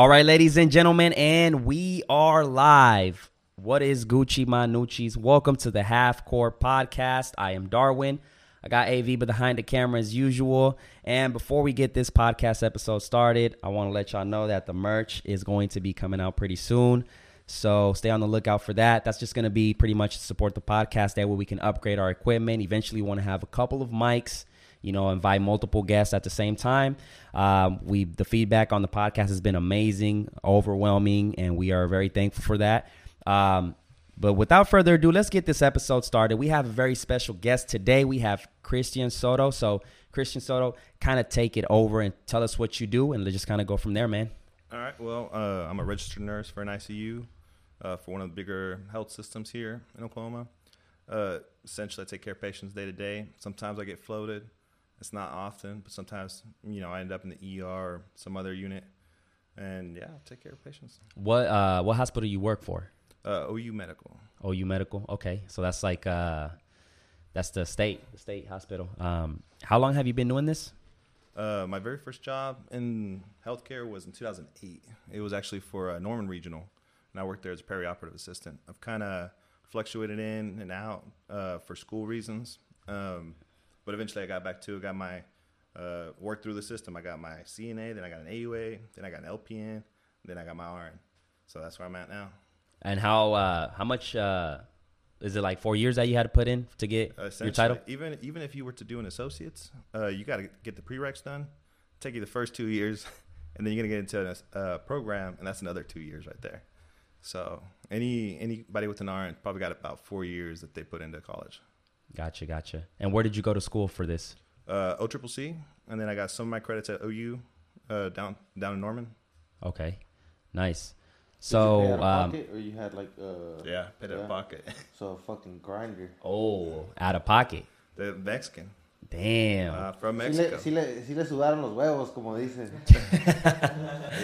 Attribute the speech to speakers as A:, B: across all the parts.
A: All right, ladies and gentlemen, and we are live. What is Gucci Manucci's? Welcome to the Half Court Podcast. I am Darwin. I got AV behind the camera as usual. And before we get this podcast episode started, I want to let y'all know that the merch is going to be coming out pretty soon. So stay on the lookout for that. That's just going to be pretty much to support the podcast. That way we can upgrade our equipment. Eventually, want to have a couple of mics you know, invite multiple guests at the same time. Um, we the feedback on the podcast has been amazing, overwhelming, and we are very thankful for that. Um, but without further ado, let's get this episode started. We have a very special guest today. We have Christian Soto. So, Christian Soto, kind of take it over and tell us what you do, and let's just kind of go from there, man.
B: All right. Well, uh, I'm a registered nurse for an ICU uh, for one of the bigger health systems here in Oklahoma. Uh, essentially, I take care of patients day to day. Sometimes I get floated. It's not often, but sometimes you know I end up in the ER or some other unit, and yeah, take care of patients.
A: What uh, what hospital do you work for?
B: Uh, OU Medical.
A: OU Medical. Okay, so that's like uh, that's the state the state hospital. Um, how long have you been doing this?
B: Uh, my very first job in healthcare was in 2008. It was actually for uh, Norman Regional, and I worked there as a perioperative assistant. I've kind of fluctuated in and out uh, for school reasons. Um, but eventually, I got back to it. Got my uh, worked through the system. I got my CNA, then I got an AUA, then I got an LPN, then I got my RN. So that's where I'm at now.
A: And how uh, how much uh, is it like four years that you had to put in to get your title?
B: Even even if you were to do an associates, uh, you got to get the prereqs done. Take you the first two years, and then you're gonna get into a uh, program, and that's another two years right there. So any anybody with an RN probably got about four years that they put into college.
A: Gotcha, gotcha. And where did you go to school for this?
B: Uh, O Triple C, and then I got some of my credits at OU, uh, down down in Norman.
A: Okay, nice. So,
C: Did you um, or you had like uh,
B: yeah, paid out of pocket.
C: So a fucking grinder.
A: Oh, out of pocket.
B: The Mexican.
A: Damn.
B: Uh, from Mexico.
C: Sí le, sí, le, sí le sudaron los huevos, como dicen.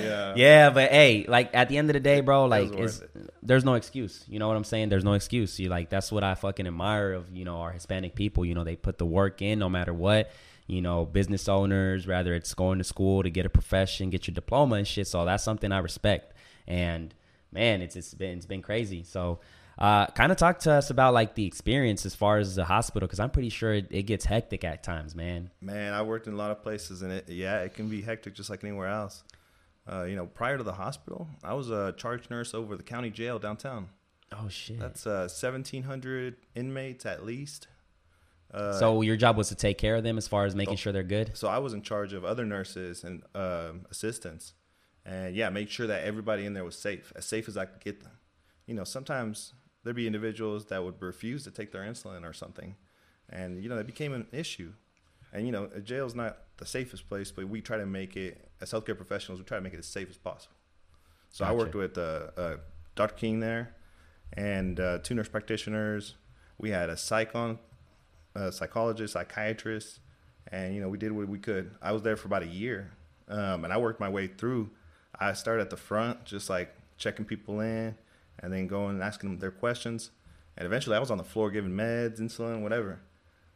A: yeah. Yeah, but hey, like at the end of the day, bro, like it's, it. there's no excuse. You know what I'm saying? There's no excuse. You like that's what I fucking admire of you know our Hispanic people. You know they put the work in no matter what. You know, business owners, rather it's going to school to get a profession, get your diploma and shit. So that's something I respect. And man, it's it's been it's been crazy. So uh, kind of talk to us about like the experience as far as the hospital because I'm pretty sure it, it, gets hectic at times, man.
B: Man, I worked in a lot of places and it yeah, it can be hectic just like anywhere else. Uh, you know, prior to the hospital, I was a charge nurse over the county jail downtown.
A: Oh shit!
B: That's uh, 1,700 inmates at least.
A: Uh, so your job was to take care of them as far as making sure they're good.
B: So I was in charge of other nurses and uh, assistants, and yeah, make sure that everybody in there was safe, as safe as I could get them. You know, sometimes there'd be individuals that would refuse to take their insulin or something, and you know that became an issue. And you know, a jail's not the safest place, but we try to make it as healthcare professionals. We try to make it as safe as possible. So gotcha. I worked with uh, uh, Dr. King there, and uh, two nurse practitioners. We had a psychon, a psychologist, psychiatrist, and you know we did what we could. I was there for about a year, um, and I worked my way through. I started at the front, just like checking people in, and then going and asking them their questions. And eventually I was on the floor giving meds, insulin, whatever.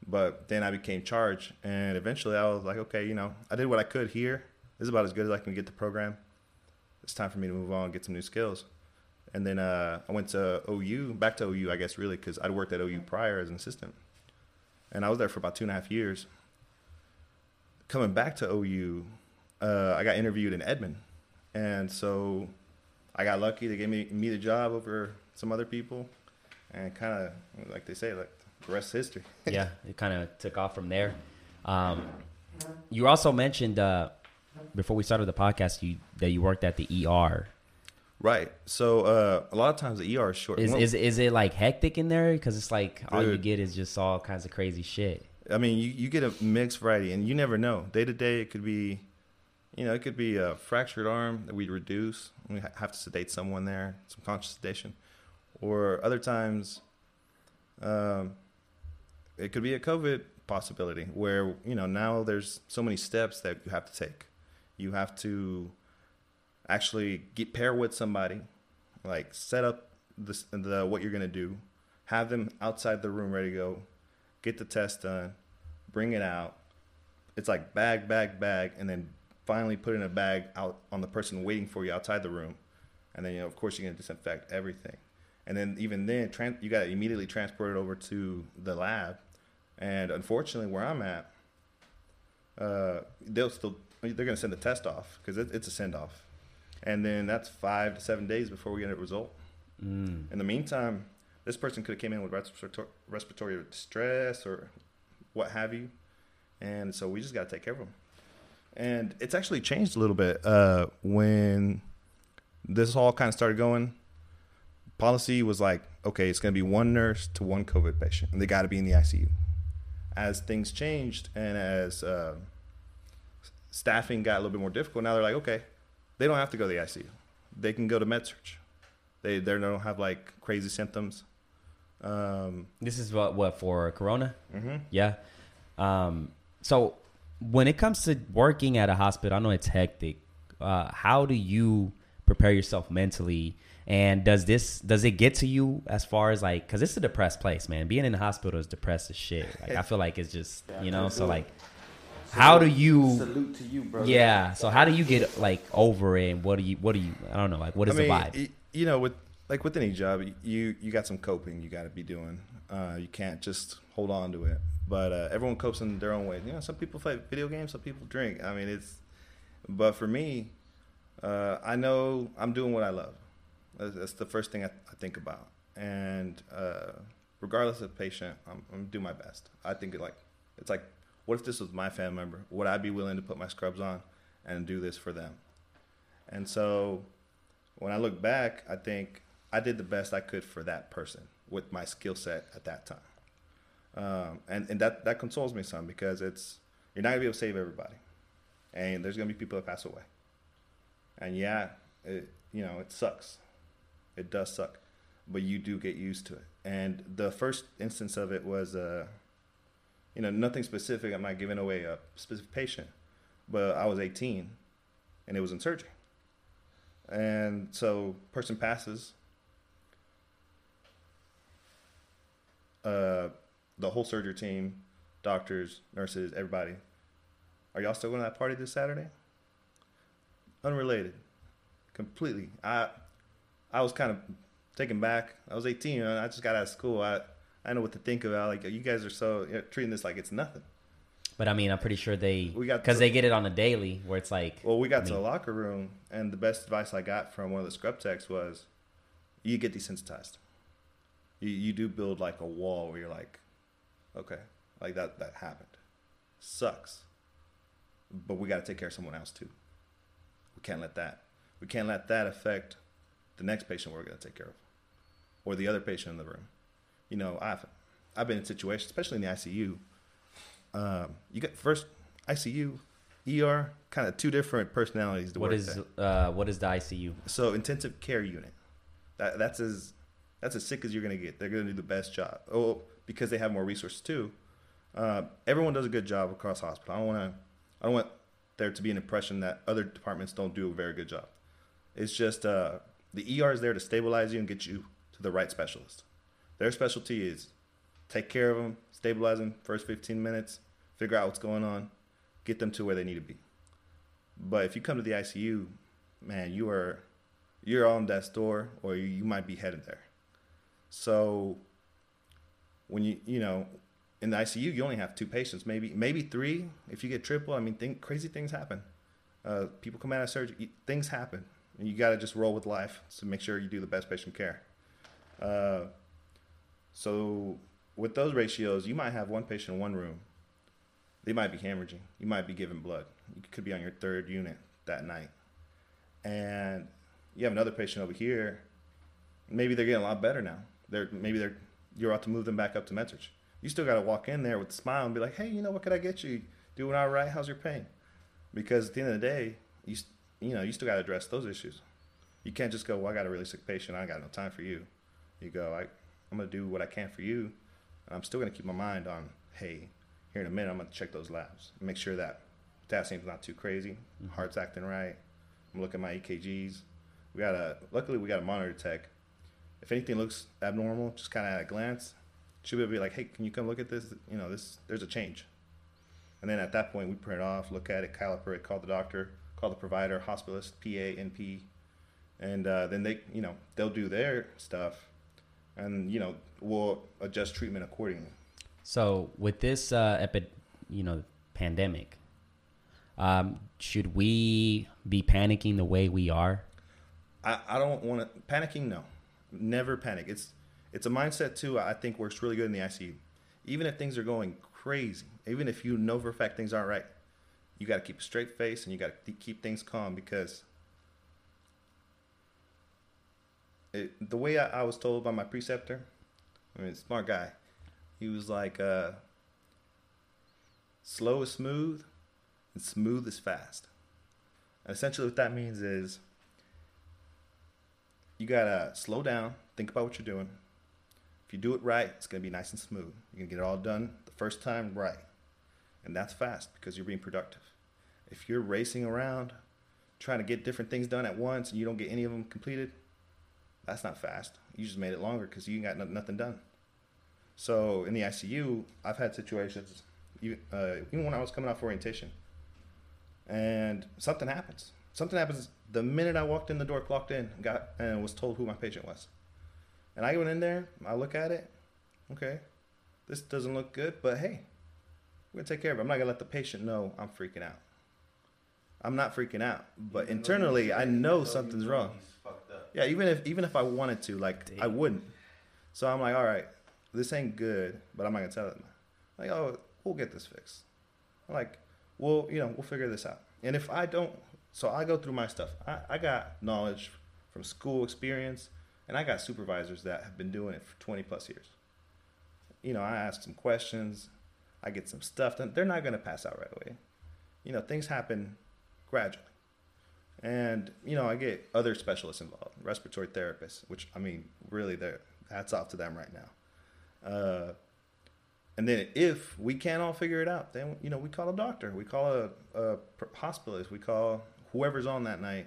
B: But then I became charged. And eventually I was like, okay, you know, I did what I could here. This is about as good as I can get the program. It's time for me to move on and get some new skills. And then uh, I went to OU, back to OU, I guess, really, because I'd worked at OU prior as an assistant. And I was there for about two and a half years. Coming back to OU, uh, I got interviewed in Edmond. And so I got lucky. They gave me me the job over some other people, and kind of like they say, like the rest is history.
A: yeah, it kind of took off from there. Um, you also mentioned uh, before we started the podcast you that you worked at the ER.
B: Right. So uh, a lot of times the ER is short.
A: Is is, is it like hectic in there? Because it's like all you get is just all kinds of crazy shit.
B: I mean, you, you get a mixed variety, and you never know. Day to day, it could be you know, it could be a fractured arm that we reduce. We have to sedate someone there, some conscious sedation. Or other times, um, it could be a COVID possibility where, you know, now there's so many steps that you have to take. You have to actually get pair with somebody, like set up the, the what you're going to do, have them outside the room ready to go, get the test done, bring it out. It's like bag, bag, bag, and then finally put in a bag out on the person waiting for you outside the room, and then you know of course you're gonna disinfect everything, and then even then tran- you got to immediately transport it over to the lab, and unfortunately where I'm at, uh, they'll still they're gonna send the test off because it, it's a send off, and then that's five to seven days before we get a result.
A: Mm.
B: In the meantime, this person could have came in with respirator- respiratory distress or what have you, and so we just got to take care of them. And it's actually changed a little bit uh, when this all kind of started going. Policy was like, okay, it's going to be one nurse to one COVID patient, and they got to be in the ICU. As things changed and as uh, staffing got a little bit more difficult, now they're like, okay, they don't have to go to the ICU. They can go to med surg. They they don't have like crazy symptoms. Um,
A: This is what what for Corona?
B: hmm
A: Yeah. Um, so when it comes to working at a hospital, I know it's hectic. Uh, how do you prepare yourself mentally? And does this does it get to you as far as like because it's a depressed place, man. Being in the hospital is depressed as shit. Like I feel like it's just
C: Yeah,
A: you know. So
C: do.
A: like, how do you?
C: Salute to you, bro.
A: Yeah. So how do you get like over it? And what do you? What do you? I don't know. Like what is
B: I mean,
A: the vibe?
B: you know, with like with any job, you you got some coping you got to be doing. Uh, you can't just hold on to it. But uh, everyone copes in their own way. You know, some people play video games, some people drink. I mean, it's. But for me, uh, I know I'm doing what I love. That's, that's the first thing I, I think about. And uh, regardless of patient, I'm, I'm doing my best. I think it like it's like, what if this was my family member? Would I be willing to put my scrubs on and do this for them? And so when I look back, I think I did the best I could for that person with my skill set at that time. Um, and and that, that consoles me some because it's you're not gonna be able to save everybody, and there's gonna be people that pass away. And yeah, it you know it sucks, it does suck, but you do get used to it. And the first instance of it was, uh, you know, nothing specific. I'm not giving away a specific patient, but I was 18, and it was in surgery. And so, person passes. Uh, the whole surgery team, doctors, nurses, everybody. Are y'all still going to that party this Saturday? Unrelated, completely. I, I was kind of taken back. I was 18 and I just got out of school. I, I know what to think about. Like you guys are so you know, treating this like it's nothing.
A: But I mean, I'm pretty sure they
B: We got
A: because they get it on a daily where it's like
B: Well, we got
A: I
B: to the locker room, and the best advice I got from one of the scrub techs was, "You get desensitized. You you do build like a wall where you're like, okay, like that that happened, sucks, but we got to take care of someone else too. We can't let that we can't let that affect the next patient we're going to take care of, or the other patient in the room. You know, I've I've been in situations, especially in the ICU. Um, you get first ICU, ER, kind of two different personalities to
A: what is uh, what is the ICU?
B: So intensive care unit. That that's as that's as sick as you're gonna get. They're gonna do the best job. Oh, because they have more resources too. Uh, everyone does a good job across hospital. I don't want to. I don't want there to be an impression that other departments don't do a very good job. It's just uh, the ER is there to stabilize you and get you to the right specialist. Their specialty is take care of them, stabilize them first 15 minutes, figure out what's going on, get them to where they need to be. But if you come to the ICU, man, you are you're on death's door or you, you might be headed there. So when you you know in the ICU you only have two patients, maybe maybe three if you get triple. I mean, think, crazy things happen. Uh, people come out of surgery, things happen, and you got to just roll with life to make sure you do the best patient care. Uh, so with those ratios, you might have one patient in one room. They might be hemorrhaging. You might be giving blood. You could be on your third unit that night, and you have another patient over here. Maybe they're getting a lot better now. They're maybe they're you're about to move them back up to med surg. You still got to walk in there with a smile and be like, "Hey, you know what could I get you? Doing all right? How's your pain?" Because at the end of the day, you you know you still got to address those issues. You can't just go, "Well, I got a really sick patient. I got no time for you." You go, I, "I'm gonna do what I can for you. And I'm still gonna keep my mind on, hey, here in a minute, I'm gonna check those labs, make sure that potassium's not too crazy, mm-hmm. heart's acting right. I'm looking at my EKGs. We got a luckily we got a monitor tech. If anything looks abnormal, just kind of at a glance, she'll be be like, "Hey, can you come look at this? You know, this there's a change." And then at that point, we print it off, look at it, caliper it, call the doctor, call the provider, hospitalist, PA, NP, and uh, then they, you know, they'll do their stuff, and you know, we'll adjust treatment accordingly.
A: So with this uh, epi- you know, pandemic, um, should we be panicking the way we are?
B: I, I don't want to panicking. No, never panic. It's it's a mindset too. I think works really good in the ICU. Even if things are going crazy, even if you know for a fact things aren't right, you got to keep a straight face and you got to keep things calm because it, the way I, I was told by my preceptor, I mean, smart guy, he was like, uh, slow is smooth and smooth is fast. And essentially, what that means is you gotta slow down, think about what you're doing. If you do it right, it's gonna be nice and smooth. You're gonna get it all done the first time right. And that's fast because you're being productive. If you're racing around trying to get different things done at once and you don't get any of them completed, that's not fast. You just made it longer because you got nothing done. So in the ICU, I've had situations, even, uh, even when I was coming for orientation, and something happens. Something happens the minute I walked in the door, clocked in, got and was told who my patient was. And I went in there, I look at it, okay, this doesn't look good, but hey, we're gonna take care of it. I'm not gonna let the patient know I'm freaking out. I'm not freaking out, but internally I know something's wrong. Yeah, even if even if I wanted to, like I wouldn't. So I'm like, all right, this ain't good, but I'm not gonna tell them. Like, oh, we'll get this fixed. I'm like, well, you know, we'll figure this out. And if I don't, so I go through my stuff. I, I got knowledge from school experience, and I got supervisors that have been doing it for 20 plus years. You know, I ask some questions, I get some stuff. They're not gonna pass out right away. You know, things happen gradually. And you know, I get other specialists involved, respiratory therapists, which I mean, really, hats off to them right now. Uh, and then if we can't all figure it out, then you know we call a doctor, we call a, a hospitalist, we call whoever's on that night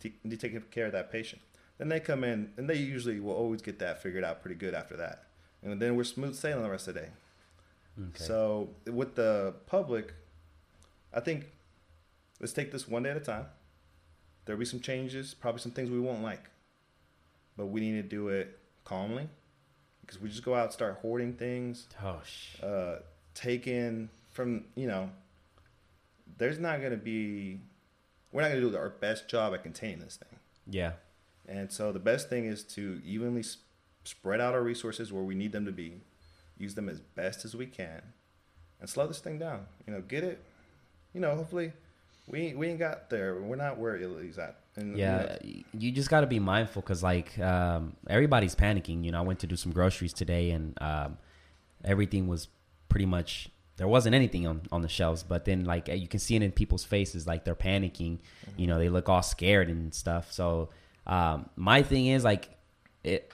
B: to, take care of that patient. Then they come in, and they usually will always get that figured out pretty good after that. And then we're smooth sailing the rest of the day.
A: Okay.
B: So with the public, I think let's take this one day at a time. There'll be some changes, probably some things we won't like, but we need to do it calmly because we just go out start hoarding things,
A: oh, sh-
B: uh, taking from you know. There's not going to be, we're not going to do our best job at containing this thing.
A: yeah.
B: And so the best thing is to evenly spread out our resources where we need them to be, use them as best as we can, and slow this thing down. You know, get it. You know, hopefully, we we ain't got there. We're not where Italy's at. And, you
A: Yeah,
B: know,
A: you just got to be mindful because like um, everybody's panicking. You know, I went to do some groceries today, and um, everything was pretty much there wasn't anything on, on the shelves. But then like you can see it in people's faces, like they're panicking. You know, they look all scared and stuff. So um, my thing is like it.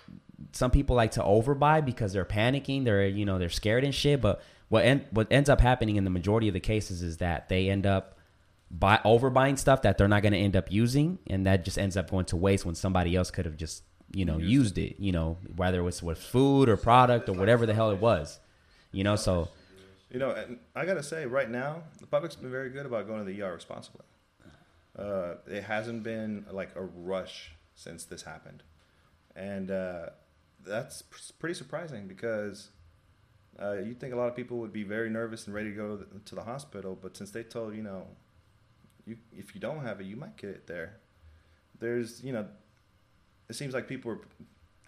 A: Some people like to overbuy because they're panicking. They're you know they're scared and shit. But what en- what ends up happening in the majority of the cases is that they end up buy overbuying stuff that they're not going to end up using, and that just ends up going to waste when somebody else could have just you know used, it. You know whether it was with food or product or whatever the hell it was. You know, so
B: you know, and I gotta say, right now, the public's been very good about going to the ER responsibly. Uh, it hasn't been like a rush since this happened, and uh, that's pr- pretty surprising because uh, you think a lot of people would be very nervous and ready to go to the hospital, but since they told you know, you if you don't have it, you might get it there. There's you know, it seems like people are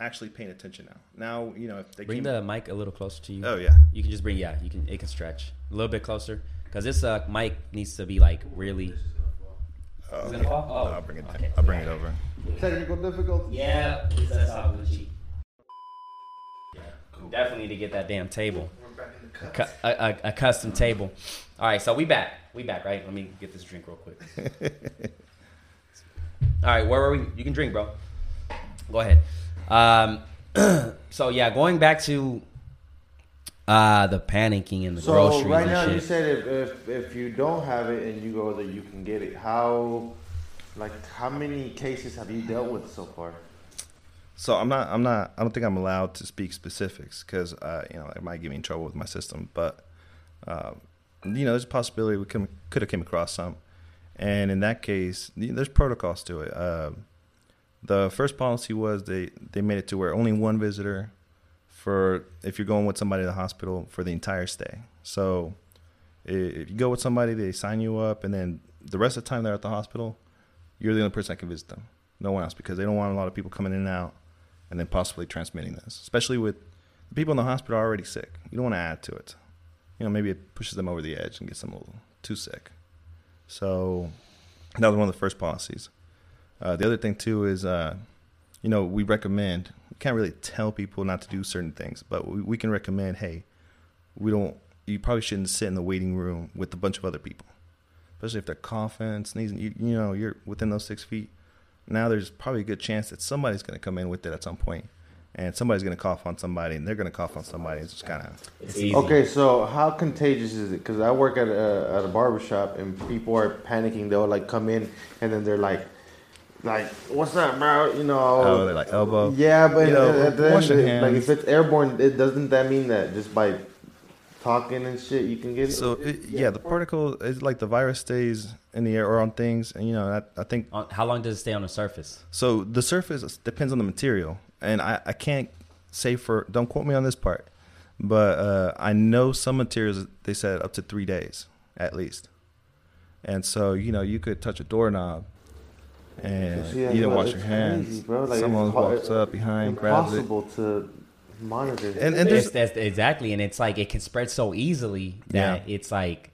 B: actually paying attention now. Now you know if they
A: bring
B: came,
A: the mic a little closer to you.
B: oh yeah.
A: You can just bring yeah. You can it can stretch a little bit closer because this uh, mic needs to be like really.
B: Oh,
A: Is it gonna fall? Oh,
B: I'll bring it.
A: okay.
B: I'll bring it over.
C: Technical difficulties.
A: Yeah, that's how Gucci. Yeah, definitely need to get that damn table. A, a, a, a custom table. All right, so we back. We back, right? Let me get this drink real quick. All right, where were we? You can drink, bro. Go ahead. Um, so yeah, going back to uh the panicking and the
C: So
A: groceries
C: right now,
A: shit.
C: you said if, if if you don't have it and you go there, you can get it. How, like, how many cases have you dealt with so far?
B: So I'm not. I'm not. I don't think I'm allowed to speak specifics because uh, you know it might get me in trouble with my system. But uh, you know, there's a possibility we come, could have came across some, And in that case, there's protocols to it. Uh, the first policy was they they made it to where only one visitor for if you're going with somebody to the hospital for the entire stay. So if you go with somebody, they sign you up, and then the rest of the time they're at the hospital, you're the only person that can visit them. No one else because they don't want a lot of people coming in and out, and then possibly transmitting this. Especially with the people in the hospital are already sick. You don't want to add to it. You know, maybe it pushes them over the edge and gets them a little too sick. So that was one of the first policies. Uh, the other thing too is, uh, you know, we recommend. We can't really tell people not to do certain things, but we, we can recommend. Hey, we don't. You probably shouldn't sit in the waiting room with a bunch of other people, especially if they're coughing, sneezing. You, you know, you're within those six feet. Now there's probably a good chance that somebody's going to come in with it at some point, and somebody's going to cough on somebody, and they're going to cough on somebody. It's just kind of
A: It's easy.
C: Okay, so how contagious is it? Because I work at a at a barber shop and people are panicking. They'll like come in and then they're like, like, what's up, bro? You know.
B: oh, they're like elbow.
C: Yeah, but
B: You know,
C: at the end
B: wash
C: of
B: your
C: it, like if it's airborne, it doesn't that mean that just by talking and shit you can get it?
B: So it, yeah, the particle is like the virus stays in the air or on things, and you know, I, I think
A: On- How long does it stay on the surface?
B: So the surface depends on the material, and I, I can't say for don't quote me on this part, but uh, I know some materials they said up to three days at least, and so you know you could touch a doorknob, and
C: See,
B: you
C: that's
B: didn't wash your hands.
C: crazy, bro. Like,
B: Someone
C: it's hard-
B: walks up behind, grabs it.
C: impossible to monitor.
B: And- and there's-
A: It's, that's exactly, and it's like it can spread so easily that
B: Yeah.
A: it's like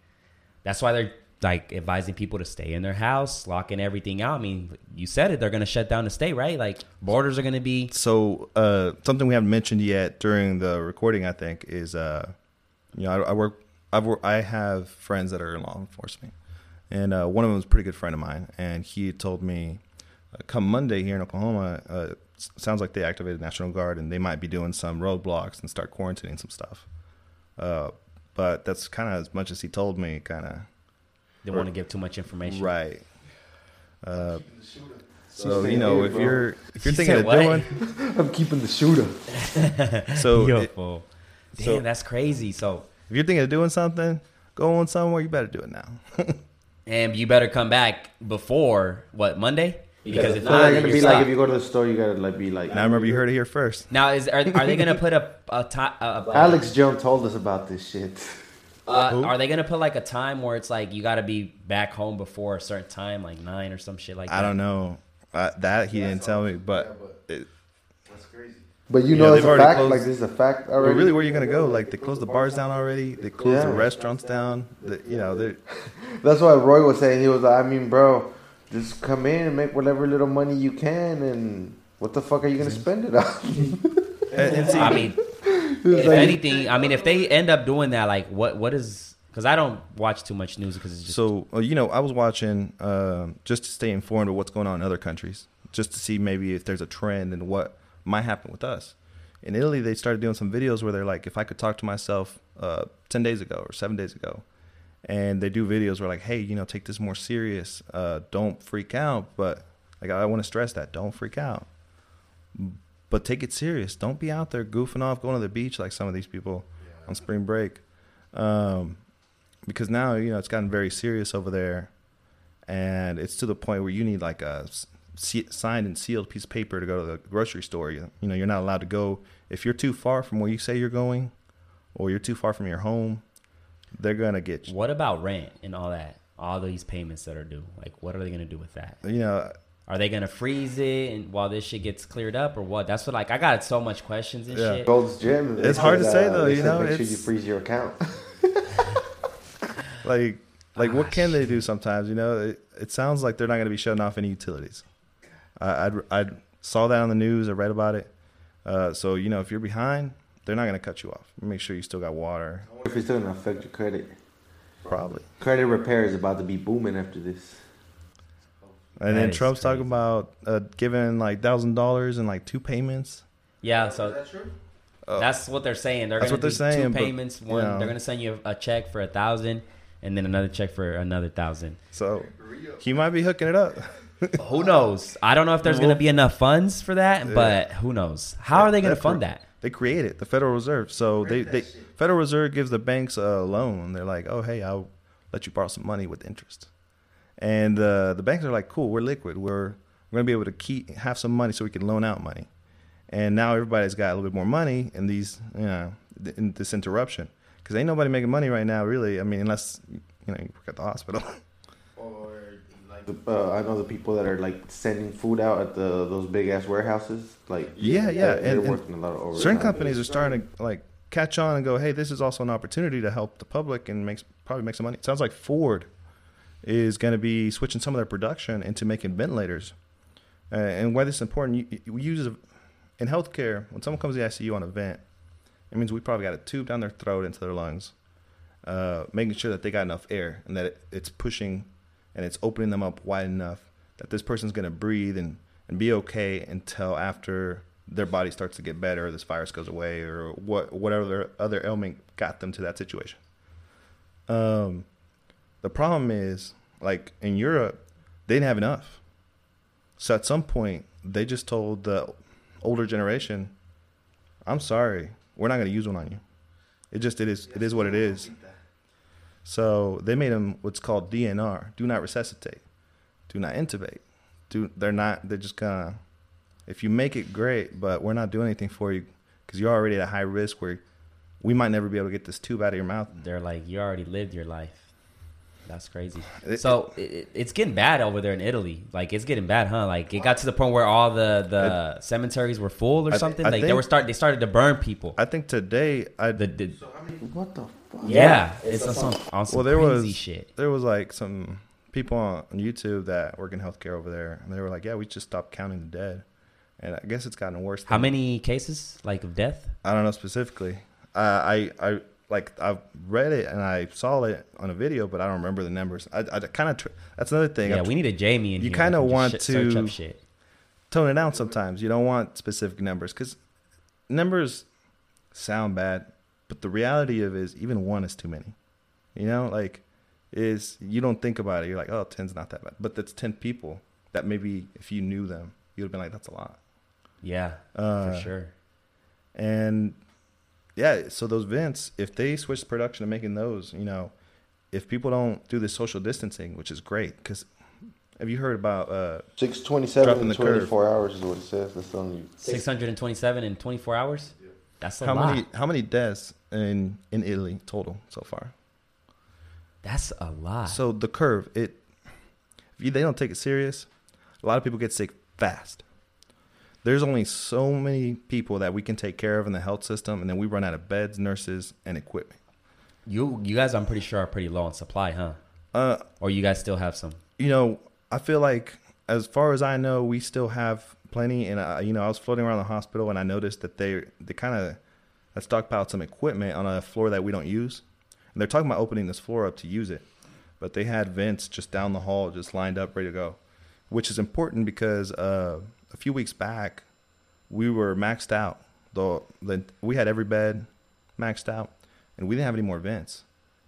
A: that's why they're like advising people to stay in their house, locking everything out. I mean, you said it; they're going to shut down the state, right? Like borders are going to be.
B: So uh, something we haven't mentioned yet during the recording, I think, is uh, you know I, I work I've I have friends that are in law enforcement, and uh, one of them is a pretty good friend of mine, and he told me uh, come Monday here in Oklahoma, uh, sounds like they activated National Guard and they might be doing some roadblocks and start quarantining some stuff. Uh, but that's kind of as much as he told me, kind of
A: They want to give too much information,
B: right. Uh,
C: So
B: so you know
C: here,
B: if
C: bro.
B: you're if you're
A: He
B: thinking of
A: what?
B: doing
C: I'm keeping the shooter.
B: so
A: Yo,
B: it-
A: Damn,
B: so-
A: that's crazy. So,
B: If you're thinking of doing something, going somewhere, you better do it now.
A: and you better come back before what Monday? Because if
C: So
A: not, you're
C: gonna be
A: stuck.
C: like if you go to the store, you gotta like be like.
B: now remember, you heard it here first.
A: now is are, are they gonna put a a time? A, a,
C: Alex Jones told us about this shit.
A: Uh, are they gonna put like a time where it's like you got to be back home before a certain time, like nine or some shit like that?
B: I don't know uh, that he didn't tell me, but it,
C: That's crazy. But you
B: Yeah,
C: know,
B: they've
C: it's a fact.
B: closed-
C: Like this is a fact
B: well,
C: already.
B: really, where are you gonna go? Like they closed the bars down already. They closed the restaurants down. The, you know, they're
C: That's why Roy was saying he was like, I mean, bro, just come in and make whatever little money you can, and what the fuck are you gonna spend it on?
B: and, and see,
A: I mean, if anything, I mean, if they end up doing that, like, what what is? Because I don't watch too much news because it's just
B: so uh, you know, I was watching um, just to stay informed of what's going on in other countries, just to see maybe if there's a trend and what might happen with us. In Italy, they started doing some videos where they're like, if I could talk to myself uh, ten days ago or seven days ago, and they do videos where like, hey, you know, take this more serious. Uh, don't freak out, but like I want to stress that, don't freak out, but take it serious. Don't be out there goofing off, going to the beach like some of these people on spring break. Um, because now you know it's gotten very serious over there, and it's to the point where you need like a signed and sealed piece of paper to go to the grocery store. You, you know, you're not allowed to go if you're too far from where you say you're going, or you're too far from your home. They're gonna get you.
A: what about rent and all that? All these payments that are due, like, what are they gonna do with that?
B: You know,
A: Are they gonna freeze it and while this shit gets cleared up, or what? That's what like I got so much questions and
B: Yeah.
A: shit.
C: Gold's Gym. they
B: It's hard
C: said,
B: to say,
C: uh,
B: though, you know,
C: Make sure you freeze your account.
B: like like
A: Ah,
B: what can they do sometimes? You know, it, it sounds like they're not gonna be shutting off any utilities. I I'd, I saw that on the news. I read about it. Uh, so you know, if you're behind, they're not gonna cut you off. Make sure you still got water.
C: if it's still gonna affect your credit.
B: Probably.
C: Credit repair is about to be booming after this.
B: And
A: That
B: then Trump's
A: crazy.
B: talking about uh, giving like thousand dollars in like two payments.
A: Yeah, so
B: Oh.
A: that's what they're saying. They're
B: That's
A: gonna
B: what
A: do
B: they're saying,
A: two
B: but,
A: payments.
B: you
A: One,
B: know.
A: they're gonna send you a check for a thousand, and then another check for another thousand.
B: So he might be hooking it up.
A: Who knows? I don't know if there's gonna be enough funds for that, but who knows? How are they gonna fund
B: for-
A: that?
B: They create it, the Federal Reserve. So they, they Federal Reserve gives the banks a loan. They're like, oh hey, I'll let you borrow some money with interest. And uh, the banks are like, cool, we're liquid. We're we're gonna be able to keep have some money so we can loan out money. And now everybody's got a little bit more money in these, you know, th- in this interruption because ain't nobody making money right now, really. I mean, unless you know you work at the hospital.
C: Or like the, uh, I know the people that are like sending food out at the those big ass warehouses. Like
B: Yeah, yeah,
C: they're, they're
B: and- and
C: working a lot of overtime.
B: Certain companies are starting to like catch on and go, hey, this is also an opportunity to help the public and makes probably make some money. It sounds like Ford is going to be switching some of their production into making ventilators. Uh, and why this is important, you, you use a, in healthcare when someone comes to the ICU on a vent, it means we probably got a tube down their throat into their lungs, uh, making sure that they got enough air and that it, it's pushing and it's opening them up wide enough that this person's going to breathe and, and be okay until after their body starts to get better, this virus goes away, or what whatever other ailment got them to that situation. Um, the problem is, like in Europe, they didn't have enough. So at some point, they just told the older generation, "I'm sorry, we're not going to use one on you. It just it is it is what it is." So they made them what's called DNR: do not resuscitate, do not intubate. Do they're not they're just gonna if you make it great, but we're not doing anything for you because you're already at a high risk where we might never be able to get this tube out of your mouth.
A: They're like, you already lived your life. That's crazy.
B: It-
A: So it, it's getting bad over there in Italy. Like it's getting bad, huh? Like it got to the point where all the the cemeteries were full or
B: I-
A: something.
B: I
A: like they were start they started to burn people.
B: I think today I
A: The, the,
C: What the fuck?
A: Yeah, it's on some, on some
B: well there
A: crazy
B: was
A: shit.
B: there was like some people on YouTube that work in healthcare over there, and they were like, "Yeah, we just stopped counting the dead," and I guess it's gotten worse.
A: How
B: than-
A: many cases like of death?
B: I don't know specifically. Uh, I I like I read it and I saw it on a video, but I don't remember the numbers. I, I kind of tr- that's another thing.
A: Yeah,
B: I'm
A: we need a Jamie in
B: You kinda want
A: just
B: to-
A: up shit.
B: tone it down sometimes. You don't want specific numbers because numbers sound bad, but the reality of it is even one is too many. You know, like is you don't think about it. You're like, oh, 10's not that bad, but that's ten people that maybe if you knew them, you'd have been like, that's a lot.
A: Yeah,
B: Uh,
A: for sure.
B: And yeah, so those vents, if they switch production to making those, you know, if people don't do the social distancing, which is great, because have you heard about uh,
C: Six twenty-seven
B: Dropping
C: in
B: the curve.
C: twenty-four hours is what it says. That's on you.
A: Six hundred and twenty-seven in twenty-four hours. That's a
B: how
A: lot.
B: many how many deaths in in Italy total so far?
A: That's a lot.
B: So the curve, it if you, they don't take it serious, a lot of people get sick fast. There's only so many people that we can take care of in the health system, and then we run out of beds, nurses, and equipment.
A: you you guys, I'm pretty sure, are pretty low on supply, huh?
B: Uh,
A: Or you guys still have some?
B: you know, I feel like as far as I know, we still have plenty. And I, you know, I was floating around the hospital and I noticed that they they kind of stockpiled some equipment on a floor that we don't use, and they're talking about opening this floor up to use it. But they had vents just down the hall, just lined up, ready to go, which is important because uh, a few weeks back we were maxed out. The, the we had every bed maxed out, and we didn't have any more vents.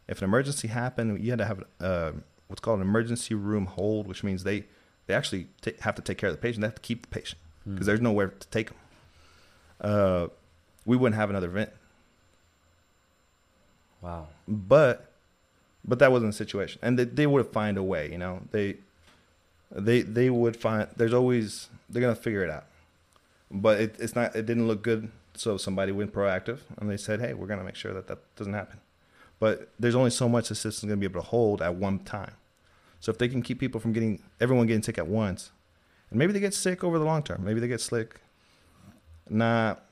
B: If an emergency happened, you had to have uh, what's called an emergency room hold, which means they they actually ta have to take care of the patient. They have to keep the patient because there's nowhere to take them. Uh, we wouldn't have another vent,
A: Wow.
B: but but that wasn't the situation, and they, they would find a way. You know, they they they would find. There's always they're gonna figure it out, but it, it's not. It didn't look good, so somebody went proactive and they said, "Hey, we're gonna make sure that that doesn't happen." But there's only so much the system's gonna be able to hold at one time. So if they can keep people from getting everyone getting sick at once, and maybe they get sick over the long term, maybe they get sick. Not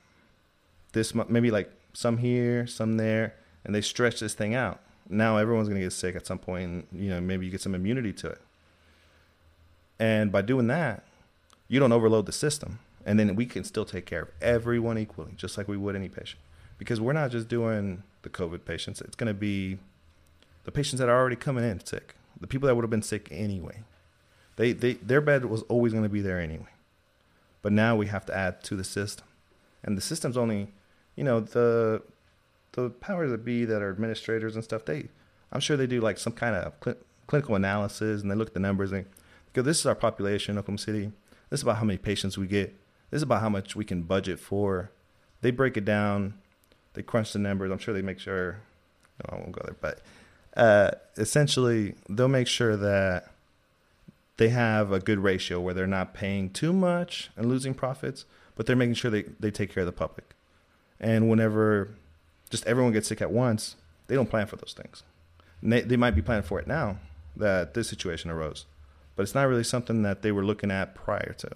B: this maybe like some here, some there, and they stretch this thing out. Now everyone's gonna get sick at some point, and you know maybe you get some immunity to it. And by doing that, you don't overload the system, and then we can still take care of everyone equally, just like we would any patient. Because we're not just doing the COVID patients; it's gonna be the patients that are already coming in sick, the people that would have been sick anyway. They, they their bed was always going to be there anyway. But now we have to add to the system. And the system's only, you know, the the powers that be that are administrators and stuff, they I'm sure they do like some kind of cl- clinical analysis and they look at the numbers and go, this is our population Oklahoma City. This is about how many patients we get. This is about how much we can budget for. They break it down. They crunch the numbers. I'm sure they make sure. No, I won't go there, but uh, essentially they'll make sure that they have a good ratio where they're not paying too much and losing profits, but they're making sure they, they take care of the public. And whenever just everyone gets sick at once, they don't plan for those things. They, they might be planning for it now that this situation arose, but it's not really something that they were looking at prior to.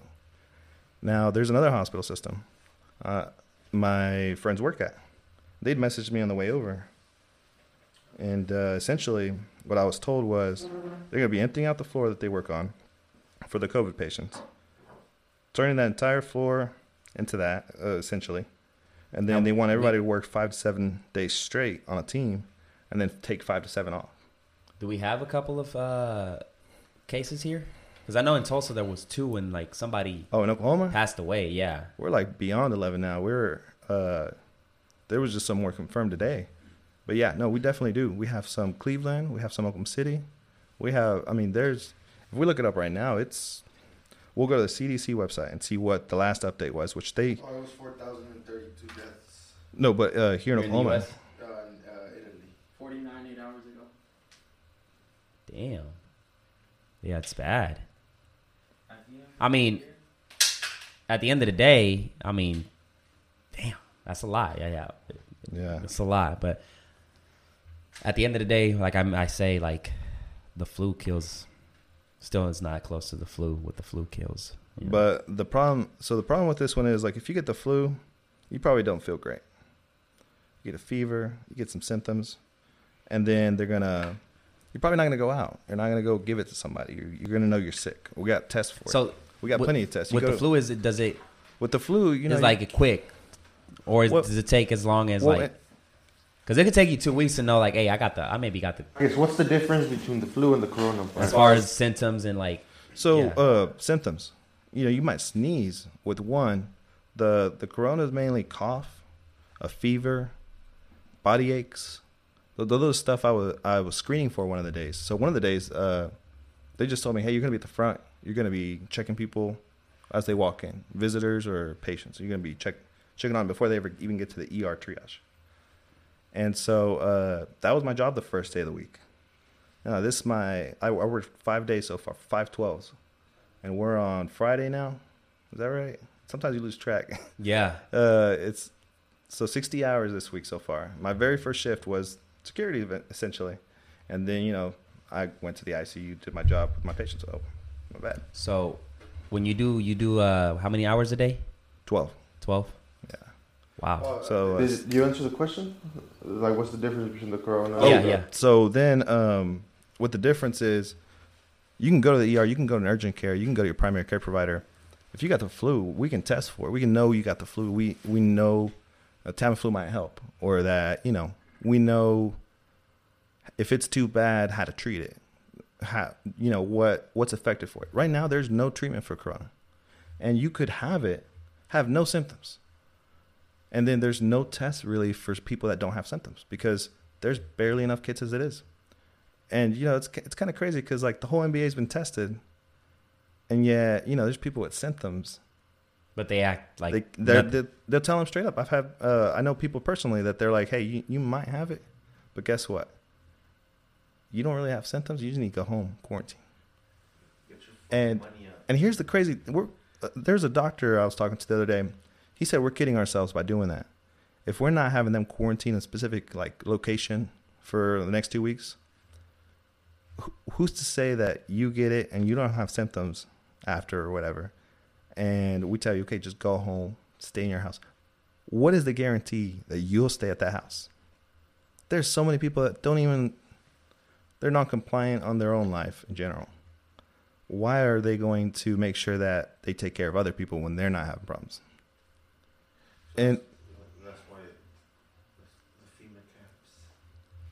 B: Now, there's another hospital system uh, my friends work at. They'd messaged me on the way over. And uh, essentially, what I was told was they're going to be emptying out the floor that they work on for the COVID patients, turning that entire floor into that, uh, essentially. And then
A: Now,
B: they want everybody
A: we-
B: to work five to seven days straight on a team and then take five to seven off.
A: Do we have a couple of uh, cases here? Because I know in Tulsa there was two, and like somebody
B: Oh, in Oklahoma?
A: passed away. Yeah.
B: We're like beyond 11 now. We're, uh, there was just some more confirmed today. But yeah, no, we definitely do. We have some Cleveland, we have some Oklahoma City. We have, I mean, there's, if we look it up right now, it's, we'll go to the CDC website and see what the last update was, which they,
C: Oh, it was 4,032 deaths
B: no, but uh, here in
A: Here in the
B: Oklahoma,
A: US?
C: uh, in uh, Italy.
D: 49 eight hours ago.
A: Damn. Yeah, it's bad.
D: At the end
A: I mean, at the end of the day, I mean, damn, that's a lot. Yeah, yeah,
B: yeah.
A: it's a lot. But at the end of the day, like I, I say, like the flu kills. Still, is not close to the flu. What the flu kills. you know?
B: But the problem, so the problem with this one is like if you get the flu, you probably don't feel great. You get a fever, you get some symptoms, and then they're gonna, you're probably not gonna go out. You're not gonna go give it to somebody. You're, you're gonna know you're sick. We got tests for it.
A: so
B: We got
A: with-
B: plenty of tests. You
A: with the
B: to-
A: flu, is it does it
B: with the flu, you know,
A: is like a quick, or is, does it take as long as
B: well,
A: like? Because it could take you two weeks to know, like, hey, I got the, I maybe got the,
C: I guess what's the difference between the flu and the coronavirus?
A: as far as symptoms and like,
B: So
A: Yeah.
B: uh, symptoms, you know, you might sneeze with one. The the corona is mainly cough, a fever, body aches. The, Those are the stuff I was I was screening for one of the days. So one of the days, uh, they just told me, hey, you're gonna be at the front. You're gonna be checking people as they walk in, visitors or patients. You're gonna be check checking on before they ever even get to the ER triage. And so uh, that was my job the first day of the week. Now, this is my, I, I worked five days so far, five 12s. And we're on Friday now. Is that right? Sometimes you lose track.
A: Yeah.
B: uh, it's so 60 hours this week so far. My very first shift was security event, essentially. And then, you know, I went to the ICU, did my job with my patients. Oh, my bad.
A: So when you do, you do uh, how many hours a day? 12.
B: 12?
A: Wow.
B: So, uh,
C: Did, did you answer the question? Like, what's the difference between the corona?
A: Oh, yeah, yeah.
B: So then, um, what the difference is, you can go to the ER, you can go to an urgent care, you can go to your primary care provider. If you got the flu, we can test for it. We can know you got the flu. We we know a Tamiflu might help, or that you know we know if it's too bad, how to treat it. How you know what what's effective for it. Right now, there's no treatment for corona, and you could have it, have no symptoms, and then there's no test really for people that don't have symptoms because there's barely enough kits as it is. And you know, it's it's kind of crazy because like the whole NBA's been tested, and yet you know, there's people with symptoms.
A: But they act like
B: They they're,
A: noth-
B: they they'll tell them straight up. I've had uh, I know people personally that they're like, hey, you, you might have it, but guess what? You don't really have symptoms. You just need to go home, quarantine. And and here's the crazy. We're, uh, there's a doctor I was talking to the other day. He said we're kidding ourselves by doing that. If we're not having them quarantine a specific like location for the next two weeks, who's to say that you get it and you don't have symptoms after or whatever, and we tell you, okay, just go home, stay in your house. What is the guarantee that you'll stay at that house? There's so many people that don't even they're non compliant on their own life in general. Why are they going to make sure that they take care of other people when they're not having problems? And
C: That's why the FEMA camps.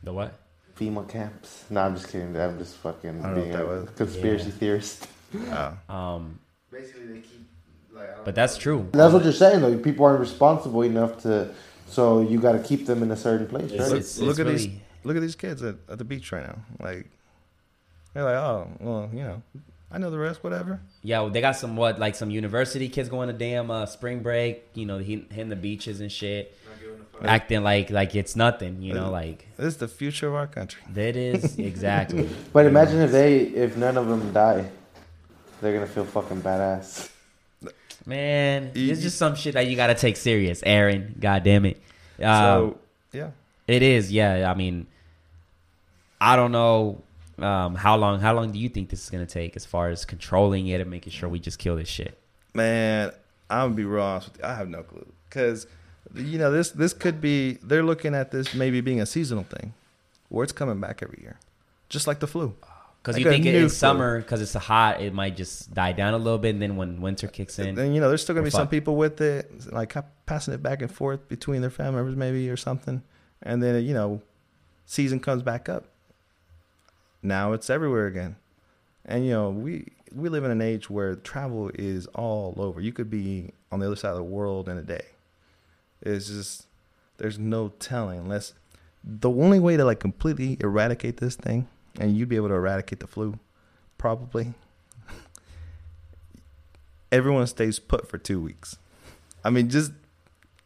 A: the what?
C: FEMA camps. No, I'm just kidding. I'm just fucking
B: I don't know
C: being a
B: was.
C: conspiracy
A: Yeah.
C: theorist.
B: uh,
A: Um,
C: Basically, they keep like.
A: But that's true.
C: That's what you're saying, though. People aren't responsible enough to, so you got to keep them in a certain place,
A: It's,
C: right?
B: Look-
A: it's,
B: look
A: it's
B: at
A: really,
B: these- look at these kids at, at the beach right now. Like they're like, oh, well, you know, I know the rest, whatever.
A: Yeah, well, they got some what like some university kids going to damn uh, spring break. You know, hit- hitting the beaches and shit, acting like like it's nothing. You know, like
B: This is the future of our country.
A: that is exactly.
C: But imagine if they, if none of them die. they're gonna feel fucking badass.
A: Man, it's just some shit that you gotta take serious, Aaron. God damn it. Um,
B: so yeah,
A: It is, yeah. I mean, I don't know um, how long. How long do you think this is gonna take as far as controlling it and making sure we just kill this shit?
B: man, I'm gonna be real honest with you. I have no clue because you know this this could be they're looking at this maybe being a seasonal thing, where it's coming back every year, just like the flu.
A: Because
B: Like
A: you think it,
B: new
A: in summer, because it's hot, it might just die down a little bit, and then when winter kicks in,
B: Then you know there's still gonna be some people with it, like passing it back and forth between their family members, maybe or something, and then you know, season comes back up. Now it's everywhere again, and you know we we live in an age where travel is all over. You could be on the other side of the world in a day. It's just there's no telling unless the only way to like completely eradicate this thing, and you'd be able to eradicate the flu, probably everyone stays put for two weeks. I mean, just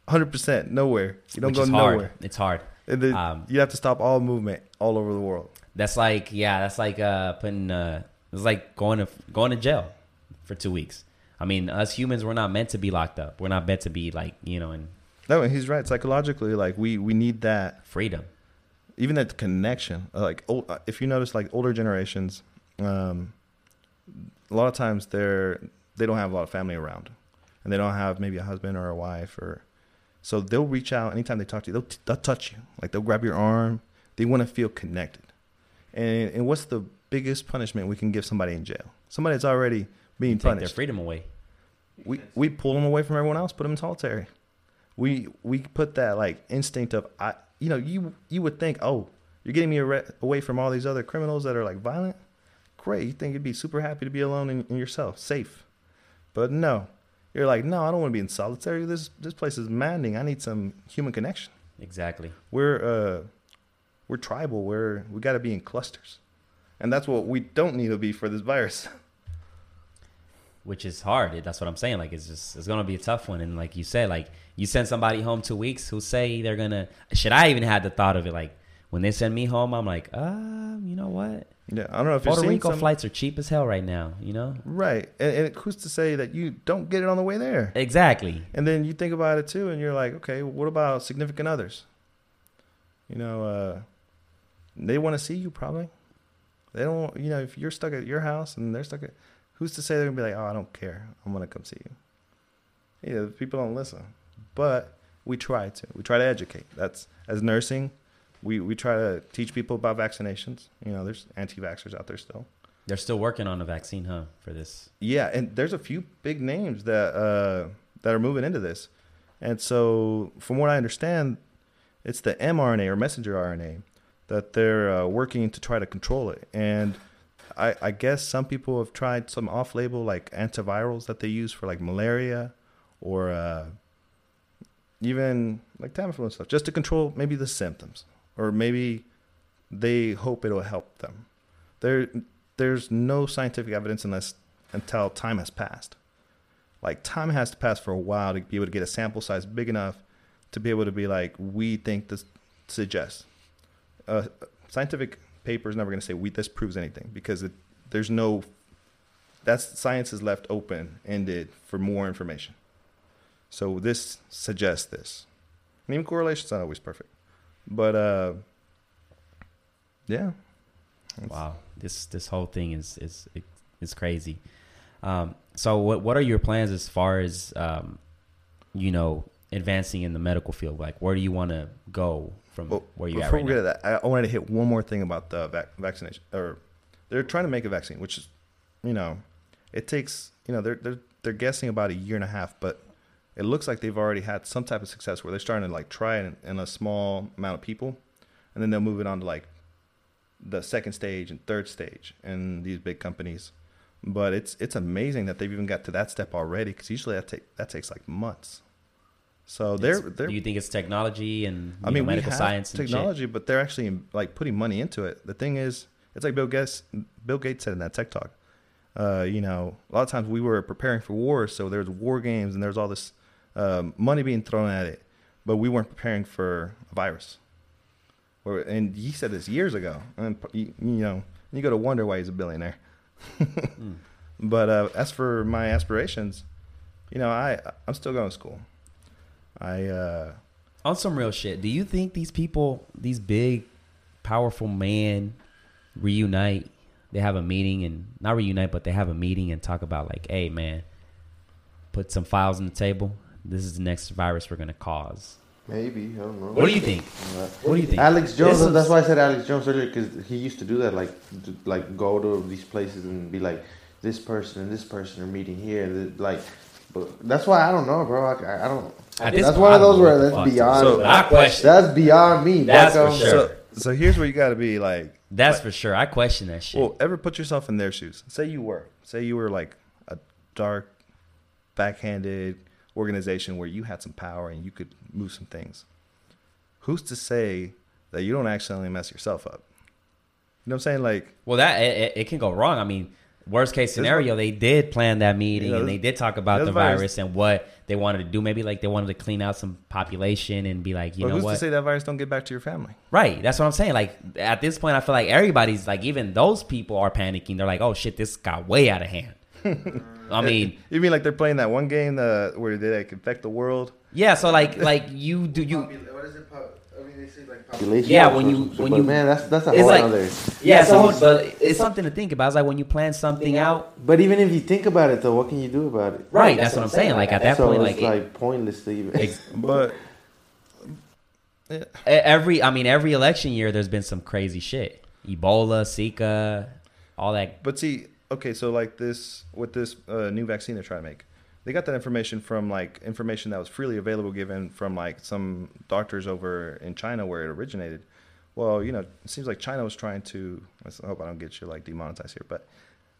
B: 100% nowhere. You don't
A: which
B: go
A: is hard.
B: nowhere.
A: It's hard.
B: And then
A: Um,
B: you have to stop all movement all over the world.
A: That's like, yeah, that's like uh, putting. Uh, it's like going to going to jail for two weeks. I mean, us humans, we're not meant to be locked up. We're not meant to be like you know in
B: No, he's right. Psychologically, like we we need that,
A: freedom.
B: even that connection. Like old, uh, if you notice, like older generations, um, a lot of times they're they don't have a lot of family around, and they don't have maybe a husband or a wife, or so they'll reach out anytime they talk to you. They'll, they'll touch you, like they'll grab your arm. They want to feel connected. And and what's the biggest punishment we can give somebody in jail? Somebody that's already being
A: Take their freedom away.
B: we we pull them away from everyone else, put them in solitary. We we put that like instinct of I you know you you would think oh you're getting me arre- away from all these other criminals that are like violent. Great, you think you'd be super happy to be alone in, in yourself, safe, but no, you're like no, I don't want to be in solitary. This this place is maddening. I need some human connection.
A: Exactly.
B: We're uh we're tribal. We're we got to be in clusters, and that's what we don't need to be for this virus.
A: which is hard. That's what I'm saying. Like it's just it's gonna be a tough one. And like you said, like you send somebody home two weeks who say they're gonna. Should I even had the thought of it? Like when they send me home, I'm like, um, you know what?
B: Yeah, I don't know if
A: Puerto Rico
B: some-
A: flights are cheap as hell right now. You know
B: Right. And, and who's to say that you don't get it on the way there?
A: exactly.
B: And then you think about it too, and you're like, okay, what about significant others? You know, uh, they want to see you probably. They don't, you know, if you're stuck at your house and they're stuck at, who's to say they're gonna be like, oh, I don't care, I'm gonna come see you. You know, people don't listen, but we try to. We try to educate. That's as nursing, we we try to teach people about vaccinations. You know, there's anti-vaxxers out there still.
A: They're still working on a vaccine, huh? For this.
B: Yeah, and there's a few big names that uh, that are moving into this, and so from what I understand, it's the mRNA or messenger RNA that they're uh, working to try to control it. And I, I guess some people have tried some off-label like antivirals that they use for like malaria or uh, even like Tamiflu and stuff, just to control maybe the symptoms, or maybe they hope it'll help them. There, there's no scientific evidence unless until time has passed. Like time has to pass for a while to be able to get a sample size big enough to be able to be like, we think this suggests. Uh, scientific paper is never going to say we this proves anything because it, there's no. That's science is left open ended for more information. So this suggests this. And even correlation's not always perfect, but uh, yeah.
A: Wow, this this whole thing is is is crazy. Um, so what what are your plans as far as um, you know advancing in the medical field? Like, where do you want to go from
B: Well,
A: where you at
B: before
A: right
B: we get
A: now?
B: to that, I, I wanted to hit one more thing about the vac- vaccination. Or they're trying to make a vaccine, which is, you know, it takes, you know, they're they're they're guessing about a year and a half, but it looks like they've already had some type of success where they're starting to like try it in, in a small amount of people, and then they'll move it on to like the second stage and third stage in these big companies. But it's it's amazing that they've even got to that step already because usually that take that takes like months. So they're they're
A: do you think it's technology and
B: I mean,
A: know, medical
B: we have
A: science
B: technology, but they're actually like putting money into it. The thing is, it's like Bill Gates. Bill Gates said in that TED talk. Uh, you know, a lot of times we were preparing for wars, so there's war games and there's all this um, money being thrown at it, but we weren't preparing for a virus. And he said this years ago, and you, you know, you got to wonder why he's a billionaire. But uh, as for my aspirations, you know, I I'm still going to school. I uh,
A: On some real shit, do you think these people, these big, powerful men, reunite? They have a meeting and not reunite, but they have a meeting and talk about like, hey man, put some files on the table. This is the next virus we're gonna cause.
C: Maybe I don't know.
A: What do you think? What do you think?
C: Alex Jones.
A: This is-
C: that's why I said Alex Jones earlier because he used to do that. Like, to, like go to these places and be like, this person and this person are meeting here. And like, but that's why I don't know, bro. I, I don't.
A: At
C: That's
A: point,
C: one of those where that's beyond.
B: So,
A: I question.
C: That's beyond me.
A: That's for
C: bucko.
A: sure.
B: so so here's where you got to be like,
A: That's
B: like-
A: for sure. I question that shit.
B: Well, ever put yourself in their shoes? Say you were, say you were like a dark, backhanded organization where you had some power and you could move some things. Who's to say that you don't accidentally mess yourself up? You know what I'm saying? Like,
A: Well, that it, it- it can go wrong. I mean, worst case scenario, they did plan that meeting
B: You know,
A: and they did talk about the
B: virus-
A: virus and what they wanted to do. Maybe like they wanted to clean out some population and be like, you
B: but
A: know
B: who's
A: what?
B: to say that virus don't get back to your family?
A: Right. That's what I'm saying. Like at this point, I feel like everybody's like, even those people are panicking. They're like, oh shit, this got way out of hand. I mean,
B: You mean like they're playing that one game uh, where they like infect the world?
A: yeah. So like, like you do you.
C: What is it? I mean, they say like population.
A: Yeah, when you- when
C: but
A: you-
C: man, that's that's a
A: it's
C: whole
A: like-
C: other.
A: Yeah. So, but it's something to think about. It's like when you plan something out.
C: But even if you think about it, though, what can you do about it?
A: Right. That's what I'm saying. Like at that
C: so
A: point,
C: it's
A: like,
C: like, pointless to even.
A: ex-
B: But
A: E- every I mean every election year there's been some crazy shit. Ebola, Zika, all that.
B: But see, okay, so like this with this uh, new vaccine they're trying to make, they got that information from like information that was freely available given from like some doctors over in China where it originated. Well, you know, it seems like China was trying to. I hope I don't get you like demonetized here, but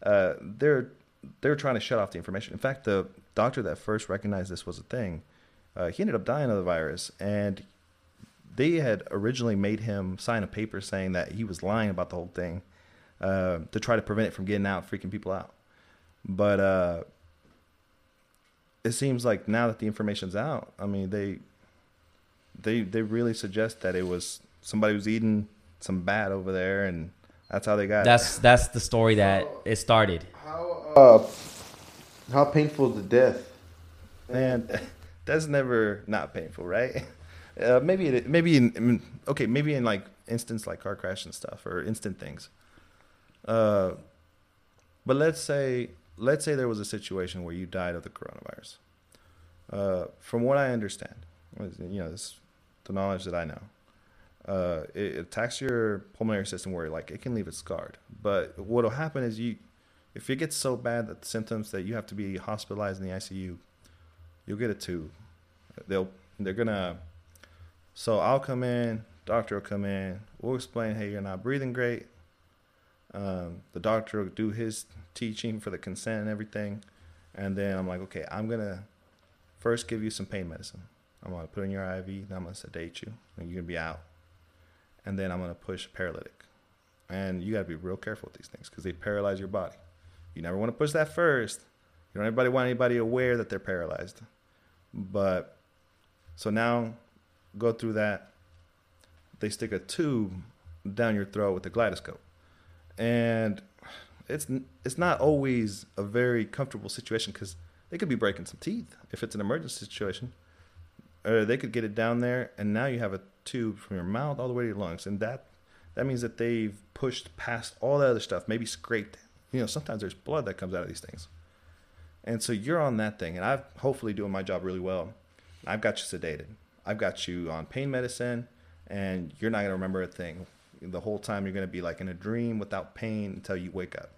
B: uh, they're they're trying to shut off the information. In fact, the doctor that first recognized this was a thing, uh, he ended up dying of the virus, and they had originally made him sign a paper saying that he was lying about the whole thing uh, to try to prevent it from getting out, freaking people out. But uh, it seems like now that the information's out, I mean they they they really suggest that it was somebody was eating some bat over there, and that's how they got.
A: That's that's the story that it started.
C: How uh, how painful is the death?
B: it. and that's never not painful, right? Uh, maybe it, maybe in, in okay, maybe in like instance like car crash and stuff or instant things. Uh, but let's say let's say there was a situation where you died of the coronavirus. Uh, from what I understand, you know, this the knowledge that I know, uh, it attacks your pulmonary system where like it can leave it scarred. But what'll happen is you, if it gets so bad that the symptoms that you have to be hospitalized in the ICU, you'll get a tube. They'll they're gonna. So I'll come in, doctor will come in. We'll explain, hey, you're not breathing great. Um, the doctor will do his teaching for the consent and everything, and then I'm like, okay, I'm gonna first give you some pain medicine. I'm gonna put in your IV, then I'm gonna sedate you, and you're gonna be out. And then I'm gonna push paralytic, and you gotta be real careful with these things because they paralyze your body. You never want to push that first. You don't anybody want anybody aware that they're paralyzed. But so now go through that. They stick a tube down your throat with a laryngoscope, and it's it's not always a very comfortable situation because they could be breaking some teeth if it's an emergency situation, or they could get it down there, and now you have a tube from your mouth all the way to your lungs, and that that means that they've pushed past all that other stuff, maybe scraped. You know, sometimes there's blood that comes out of these things, and so you're on that thing, and I'm hopefully doing my job really well. I've got you sedated. I've got you on pain medicine, and you're not gonna remember a thing. The whole time you're gonna be like in a dream without pain until you wake up.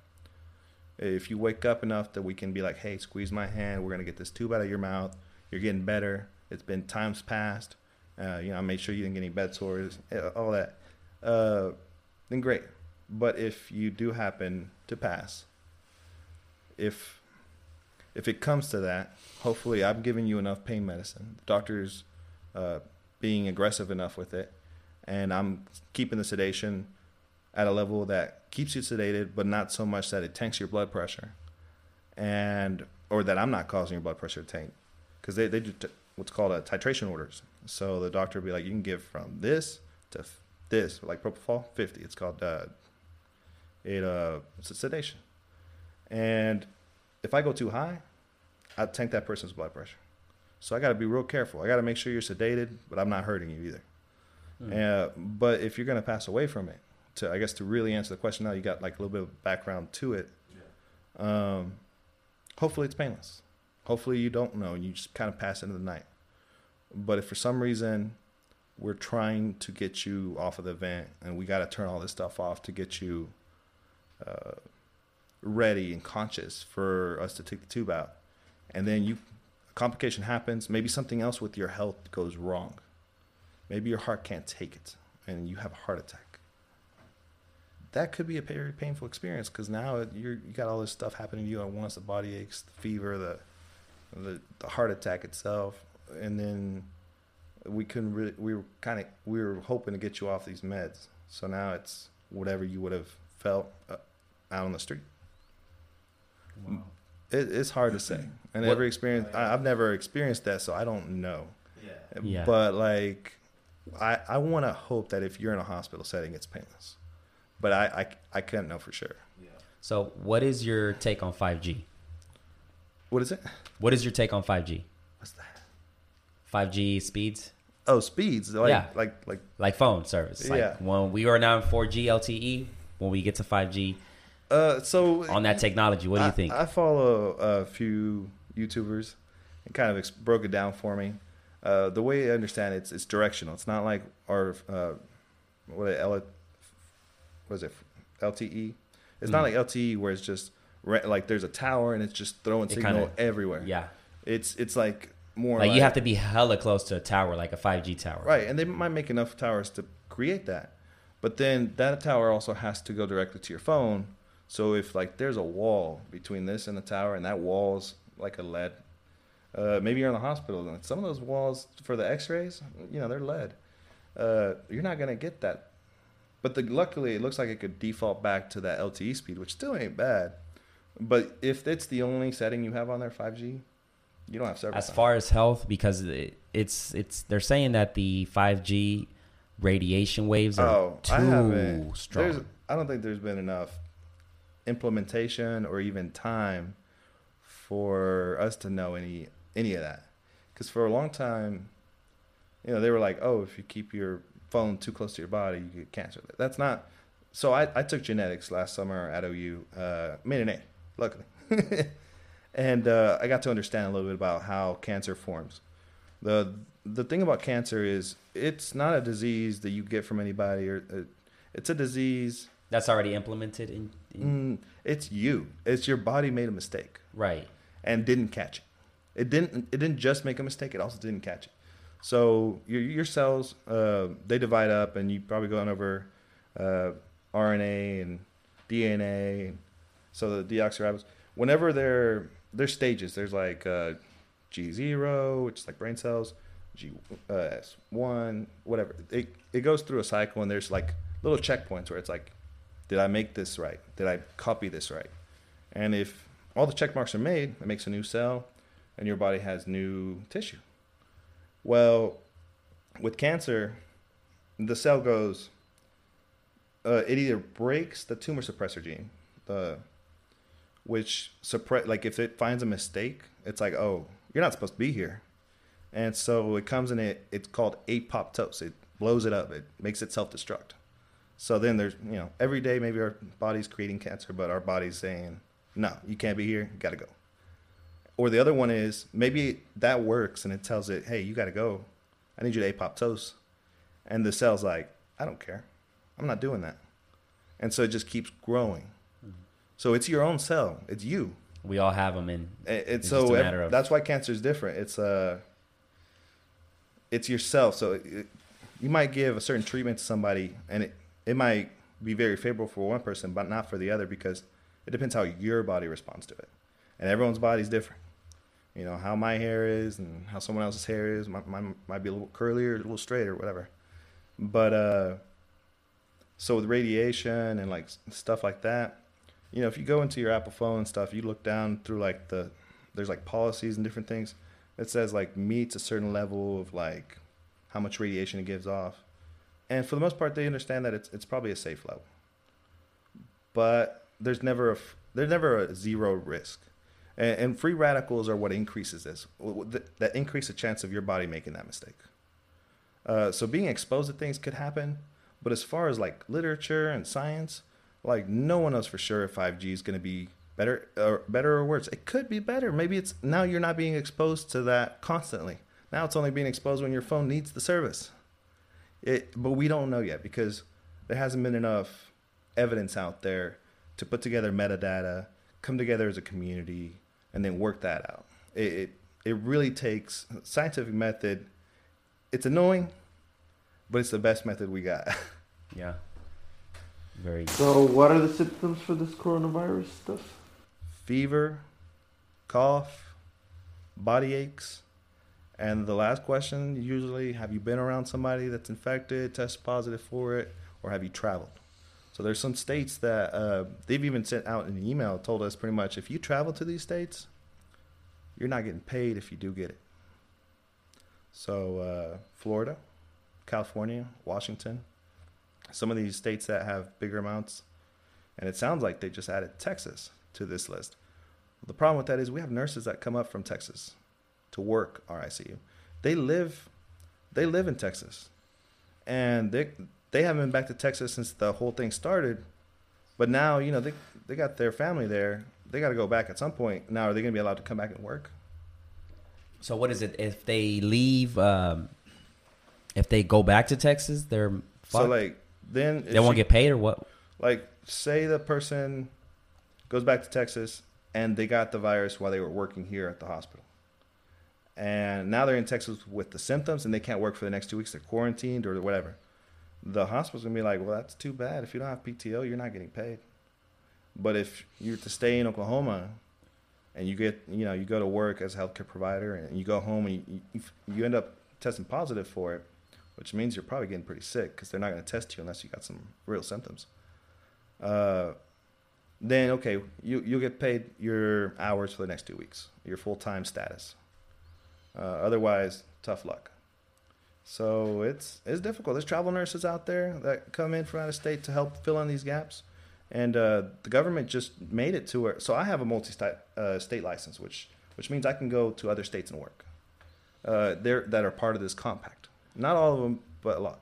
B: If you wake up enough that we can be like, hey, squeeze my hand. We're gonna get this tube out of your mouth. You're getting better. It's been times past. Uh, you know, I made sure you didn't get any bed sores, uh, all that. Uh, then great. But if you do happen to pass, if if it comes to that, hopefully I'm giving you enough pain medicine. The doctor's uh, being aggressive enough with it, and I'm keeping the sedation at a level that keeps you sedated, but not so much that it tanks your blood pressure, and or that I'm not causing your blood pressure to tank, because they they do t- what's called a titration orders. So the doctor will be like, you can give from this to f- this, like propofol, 50. It's called uh, it uh, it's a sedation, and if I go too high, I tank that person's blood pressure. So I got to be real careful. I got to make sure you're sedated, but I'm not hurting you either. Uh, but if you're gonna pass away from it, to I guess to really answer the question now, you got like a little bit of background to it. Um, hopefully it's painless. Hopefully you don't know and you just kind of pass into the night. But if for some reason we're trying to get you off of the vent and we got to turn all this stuff off to get you uh, ready and conscious for us to take the tube out, and then you a complication happens, maybe something else with your health goes wrong. Maybe your heart can't take it and you have a heart attack. That could be a very painful experience because now you're, you got all this stuff happening to you at once the body aches, the fever, the, the, the heart attack itself. And then we couldn't really, we were kind of, we were hoping to get you off these meds. So now it's whatever you would have felt uh, out on the street. It, it's hard to say. And
A: What-
B: every experience, I, I've never experienced that, so I don't know.
A: Yeah.
B: But like, I I want to hope that if you're in a hospital setting, it's painless. But I I, I can't know for sure.
A: So, what is your take on 5G?
B: What is it?
A: What is your take on 5G?
B: What's that?
A: 5G speeds,
B: Oh, speeds. Like
A: Yeah.
B: like like
A: like phone service. Like
B: Yeah.
A: when we are now in 4G LTE, when we get to 5G
B: uh. So
A: on that technology, what do you
B: I-
A: think?
B: I, follow a few YouTubers and kind of ex- broke it down for me. Uh, the way I understand it, it's it's directional. It's not like our uh, what L, what is it LTE. It's not
A: Mm.
B: like LTE where it's just re- like there's a tower and it's just throwing
A: It
B: signal
A: kinda-
B: everywhere.
A: yeah.
B: It's it's like more
A: Like, you have to be hella close to a tower, like a 5G tower.
B: right, and they might make enough towers to create that, but then that tower also has to go directly to your phone. So if like there's a wall between this and the tower, and that wall's like a lead, uh, maybe you're in the hospital, and some of those walls for the X-rays, you know, they're lead. Uh, you're not gonna get that. But the, luckily, it looks like it could default back to that LTE speed, which still ain't bad. But if it's the only setting you have on there, 5G, you don't have service.
A: As far as health, because it, it's it's they're saying that the 5G radiation waves are
B: Oh, I
A: too.
B: There's,
A: strong.
B: I don't think there's been enough implementation or even time for us to know any any of that. Because for a long time, you know, they were like, "Oh, if you keep your phone too close to your body, you get cancer." That's not. So I, I took genetics last summer at OU, uh, made an A, luckily, and uh, I got to understand a little bit about how cancer forms. the The thing about cancer is it's not a disease that you get from anybody, or uh, it's a disease.
A: That's already implemented in, in
B: Mm, it's you. It's your body made a mistake
A: right.
B: and didn't catch it. It didn't. It didn't just make a mistake. It also didn't catch it. So your your cells uh, they divide up, and you probably going over uh, RNA and DNA. And so the deoxyribose, Whenever they're they're stages, there's like uh, G zero, which is like brain cells, G uh, S one, whatever. It it goes through a cycle, and there's like little checkpoints where it's like, did I make this right? Did I copy this right? And if all the check marks are made, it makes a new cell, and your body has new tissue. Well, with cancer, the cell goes. Uh, it either breaks the tumor suppressor gene, the which suppress like if it finds a mistake, it's like oh you're not supposed to be here, and so it comes in it. It's called apoptosis. It blows it up. It makes it self destruct. So then there's you know every day maybe our body's creating cancer, but our body's saying no, you can't be here. You got to go. Or the other one is maybe that works and it tells it, hey, you got to go. I need you to apoptose. And the cell's like, I don't care. I'm not doing that. And so it just keeps growing. So it's your own cell. It's you.
A: We all have them in.
B: It- It's,
A: It's
B: so
A: just a
B: ev-
A: matter of-
B: that's why cancer is different. It's uh, it's yourself. So it, you might give a certain treatment to somebody, and it it might be very favorable for one person, but not for the other because it depends how your body responds to it, and everyone's body's different. You know how my hair is and how someone else's hair is. My, mine might be a little curlier, a little straight, or whatever. But uh, so with radiation and like stuff like that, you know, if you go into your Apple phone and stuff, you look down through like the there's like policies and different things. It says like meets a certain level of like how much radiation it gives off, and for the most part, they understand that it's it's probably a safe level. But there's never a there's never a zero risk, And, and free radicals are what increases this. That increase the chance of your body making that mistake. Uh, so being exposed to things could happen, but as far as like literature and science, like no one knows for sure if 5G is going to be better or better or worse. It could be better. Maybe it's now you're not being exposed to that constantly. Now it's only being exposed when your phone needs the service. It, but we don't know yet because there hasn't been enough evidence out there to put together metadata, come together as a community, and then work that out. It it, it really takes scientific method. It's annoying, but it's the best method we got.
A: Yeah. Very.
C: So, what are the symptoms for this coronavirus stuff?
B: Fever, cough, body aches, and the last question usually have you been around somebody that's infected, test positive for it, or have you traveled? So there's some states that uh, they've even sent out an email told us pretty much if you travel to these states, you're not getting paid if you do get it. So uh, Florida, California, Washington, some of these states that have bigger amounts, and it sounds like they just added Texas to this list. The problem with that is we have nurses that come up from Texas to work our ICU. They live, they live in Texas, and they they haven't been back to Texas since the whole thing started. But now you know they they got their family there. They got to go back at some point. Now are they going to be allowed to come back and work?
A: So what is it if they leave? Um, if they go back to Texas, they're
B: So like then
A: they won't get paid or what?
B: like say the person goes back to Texas and they got the virus while they were working here at the hospital. And now they're in Texas with the symptoms and they can't work for the next two weeks. They're quarantined or whatever. The hospital's gonna be like, well, that's too bad. If you don't have PTO, you're not getting paid. But if you're to stay in Oklahoma and you get, you know, you go to work as a healthcare provider and you go home and you, you, you end up testing positive for it, which means you're probably getting pretty sick because they're not to test you unless you got some real symptoms. Uh, then okay, you you'll get paid your hours for the next two weeks, your full time status. Uh, otherwise, tough luck. So it's it's difficult. There's travel nurses out there that come in from out of state to help fill in these gaps, and uh, the government just made it to where. So I have a multi-state uh, state license, which which means I can go to other states and work. Uh, there that are part of this compact. Not all of them, but a lot.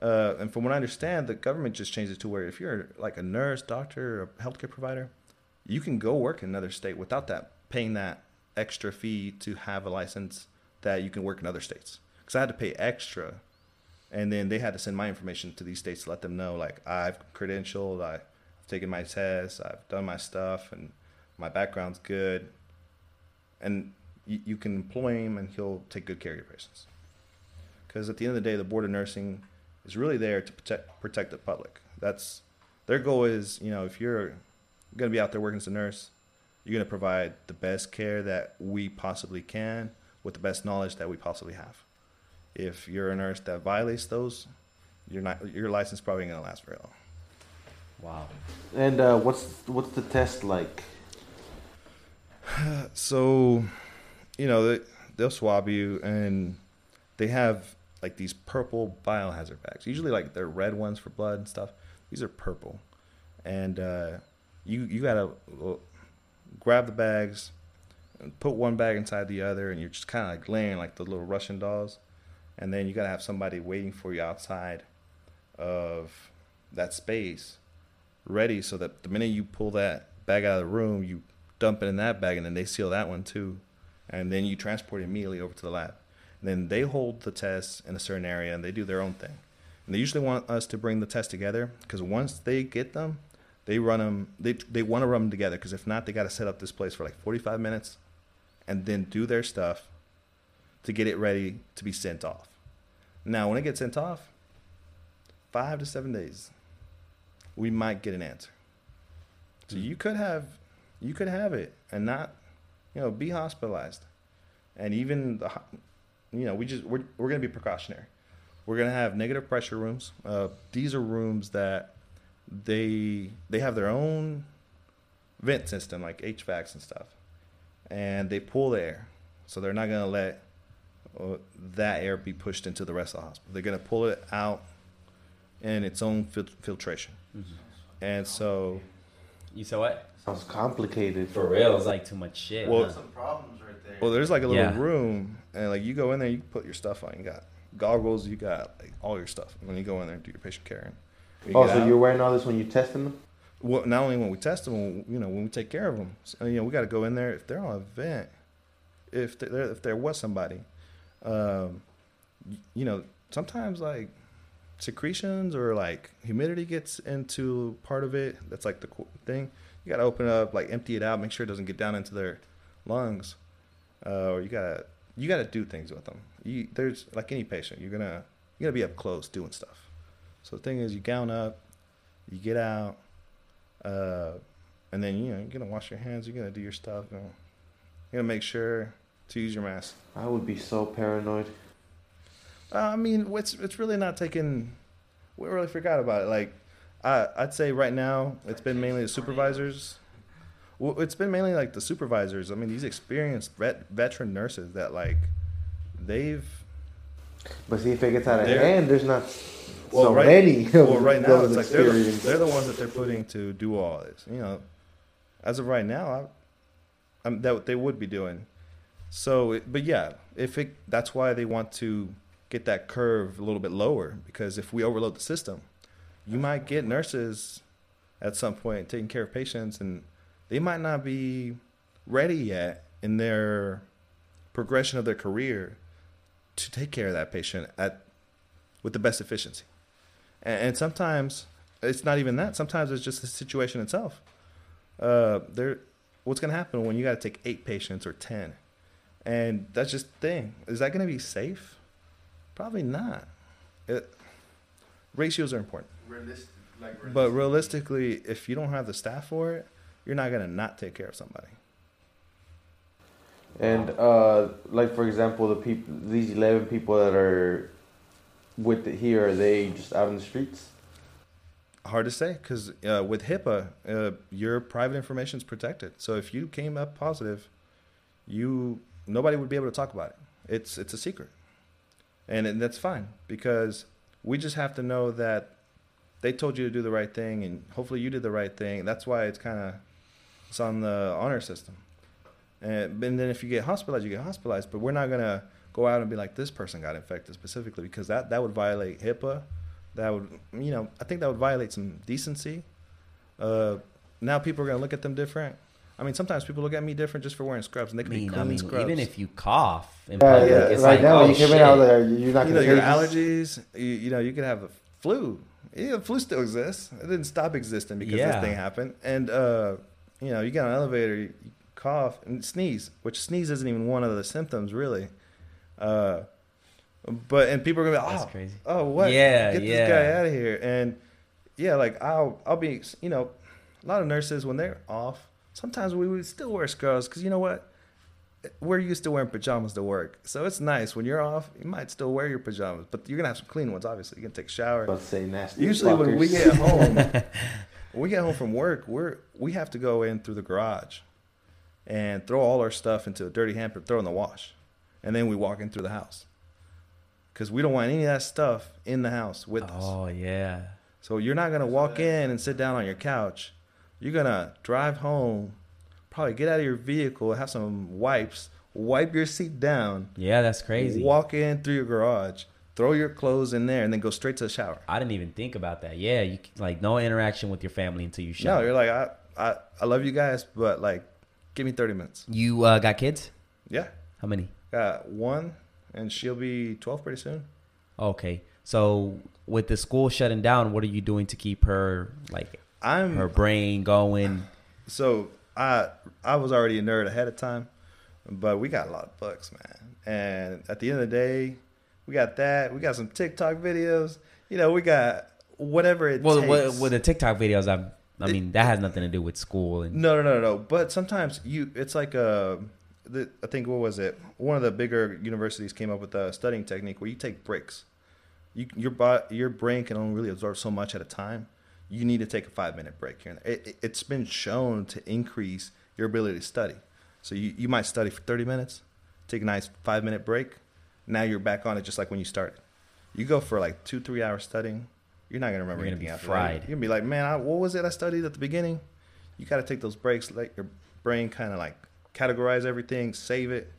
B: Uh, and from what I understand, the government just changed it to where if you're like a nurse, doctor, or a healthcare provider, you can go work in another state without that paying that extra fee to have a license that you can work in other states. Because I had to pay extra, and then they had to send my information to these states to let them know like I've credentialed, I've taken my tests, I've done my stuff, and my background's good. And you, you can employ him, and he'll take good care of your patients. Because at the end of the day, the board of nursing is really there to protect protect the public. That's their goal is you know if you're going to be out there working as a nurse, you're going to provide the best care that we possibly can with the best knowledge that we possibly have. If you're a nurse that violates those, you're not your license probably ain't going to last very long.
A: Wow.
C: And uh, what's what's the test like?
B: So, you know, they, they'll swab you and they have like these purple biohazard bags. Usually, like they're red ones for blood and stuff. These are purple, and uh, you you gotta uh, grab the bags and put one bag inside the other, and you're just kind of like laying like the little Russian dolls, and then you gotta have somebody waiting for you outside of that space, ready so that the minute you pull that bag out of the room, you dump it in that bag, and then they seal that one too, and then you transport it immediately over to the lab. And then they hold the tests in a certain area, and they do their own thing. And they usually want us to bring the test together because once they get them, they run them. They they want to run them together because if not, they got to set up this place for like 45 minutes, and then do their stuff to get it ready to be sent off. Now, when it gets sent off, five to seven days, we might get an answer. So you could have, you could have it and not, you know, be hospitalized, and even the, you know, we just we're we're gonna be precautionary. We're gonna have negative pressure rooms. Uh, these are rooms that they they have their own vent system like HVACs and stuff, and they pull the air, so they're not gonna let that air be pushed into the rest of the hospital. They're gonna pull it out in its own fil- filtration, mm-hmm. and so
A: You saw what?
C: Sounds complicated.
A: For real, it's like too much shit.
B: Well-
A: huh?
C: some problems right there.
B: Well, there's like a little
A: Yeah.
B: room, and like you go in there, you put your stuff on. You got goggles, you got like all your stuff. When you go in there and do your patient care, and You
C: oh, so
B: out.
C: you're wearing all this when you're testing them?
B: well, not only when we test them, you know, when we take care of them. So, you know, we got to go in there if they're on a vent, if there if there was somebody, um, you know, sometimes like secretions or like humidity gets into part of it. That's like the thing. You got to open it up, like empty it out, make sure it doesn't get down into their lungs, uh, or you gotta you gotta do things with them. You, there's like any patient, you're gonna you gotta be up close doing stuff. So the thing is, you gown up, you get out, uh, and then you know you're gonna wash your hands. You're gonna do your stuff. You're gonna make sure to use your mask.
C: I would be so paranoid.
B: Uh, I mean, it's it's really not taking. We really forgot about it. Like, I I'd say right now it's been mainly the supervisors. Well, it's been mainly like the supervisors. I mean, these experienced vet, veteran nurses that like they've
C: But see, if it gets out of hand, there's not
B: well
C: so
B: right,
C: many.
B: well right now it's like they're the, they're the ones that they're putting to do all this. You know, as of right now, I, I'm that they would be doing. So, it, but yeah, if it that's why they want to get that curve a little bit lower because if we overload the system, you might get nurses at some point taking care of patients and they might not be ready yet in their progression of their career to take care of that patient at with the best efficiency. And, and sometimes it's not even that. Sometimes it's just the situation itself. Uh, there, what's going to happen when you got to take eight patients or ten, and that's just the thing. Is that going to be safe? Probably not. It, ratios are important,
C: Realistic, like
B: but realistically, if you don't have the staff for it, you're not going to not take care of somebody.
C: And uh, like for example, the people, these eleven people that are with it here, are they just out in the streets?
B: Hard to say because uh, with HIPAA, uh, your private information is protected. So if you came up positive, you nobody would be able to talk about it. It's it's a secret, and, and that's fine because we just have to know that they told you to do the right thing, and hopefully you did the right thing. That's why it's kind of it's on the honor system. And, and then if you get hospitalized, you get hospitalized. But we're not gonna go out and be like this person got infected specifically because that that would violate HIPAA. That would you know I think that would violate some decency. Uh, now people are gonna look at them different. I mean, sometimes people look at me different just for wearing scrubs, and they
A: I
B: could be
A: mean, I
B: clean
A: mean,
B: scrubs.
A: even if you cough in
C: Yeah,
A: public,
B: yeah,
A: it's
C: right
A: like,
C: now,
A: oh,
C: you come
A: shit.
C: in out there, you're not
B: you know
C: gonna
B: your
C: take
B: allergies. You, you know you could have a flu. Yeah, the flu still exists. It didn't stop existing because
A: Yeah.
B: this thing happened. And uh, you know, you get on an elevator, you cough and sneeze, which sneeze isn't even one of the symptoms really. Uh, but and people are gonna be,
A: That's
B: oh,
A: crazy.
B: oh, what?
A: Yeah,
B: get
A: yeah.
B: this guy out of here. And yeah, like I'll I'll be, you know, a lot of nurses when they're off, sometimes we would still wear scrubs because you know what? We're used to wearing pajamas to work, so it's nice when you're off. You might still wear your pajamas, but you're gonna have some clean ones. Obviously, you're gonna take a shower.
C: About to say nasty.
B: Usually, when we get home, when we get home from work, we're we have to go in through the garage and throw all our stuff into a dirty hamper, throw in the wash, and then we walk in through the house because we don't want any of that stuff in the house with us.
A: Oh yeah.
B: So you're not gonna walk in and sit down on your couch. You're gonna drive home, probably get out of your vehicle, have some wipes, wipe your seat down,
A: Yeah, that's crazy.
B: walk in through your garage, throw your clothes in there, and then go straight to the shower.
A: I didn't even think about that. Yeah, you like no interaction with your family until you shower.
B: No, you're like I, I, I love you guys, but like, give me 30 minutes.
A: you uh, got kids?
B: Yeah,
A: How many?
B: got one, and she'll be 12 pretty soon.
A: Okay. So with the school shutting down, what are you doing to keep her like
B: I'm
A: her brain going?
B: so I I was already a nerd ahead of time, but we got a lot of books, man. And at the end of the day, we got that. We got some TikTok videos. You know, we got whatever it
A: Well,
B: takes.
A: with, with the TikTok videos, I I mean that has nothing to do with school and
B: no, no, no, no. But sometimes you, it's like a. The, I think what was it? One of the bigger universities came up with a studying technique where you take breaks. You, your your brain can only really absorb so much at a time. You need to take a five minute break here. and there. It, it's been shown to increase your ability to study. So you, you might study for 30 minutes, take a nice five minute break. Now you're back on it just like when you started. You go for like two, three hours studying, you're not going to remember
A: You're gonna
B: anything
A: be
B: after
A: fried.
B: You're going to be like, man, I, what was it I studied at the beginning? you got to take those breaks, let your brain kind of like categorize everything, save it,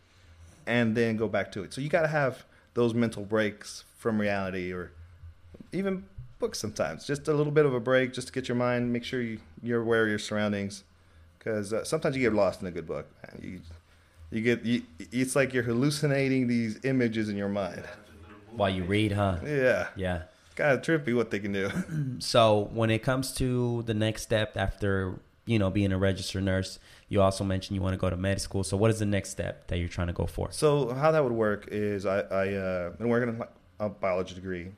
B: and then go back to it. So you got to have those mental breaks from reality or even books sometimes. Just a little bit of a break just to get your mind, make sure you, you're aware of your surroundings. Because uh, sometimes you get lost in a good book. Man. You, you get, you, it's like you're hallucinating these images in your mind.
A: While you read, huh?
B: Yeah.
A: Yeah.
B: Kind of trippy what they can do.
A: So when it comes to the next step after you know being a registered nurse, you also mentioned you want to go to med school. So what is the next step that you're trying to go for?
B: So how that would work is I I uh, been working on a biology degree.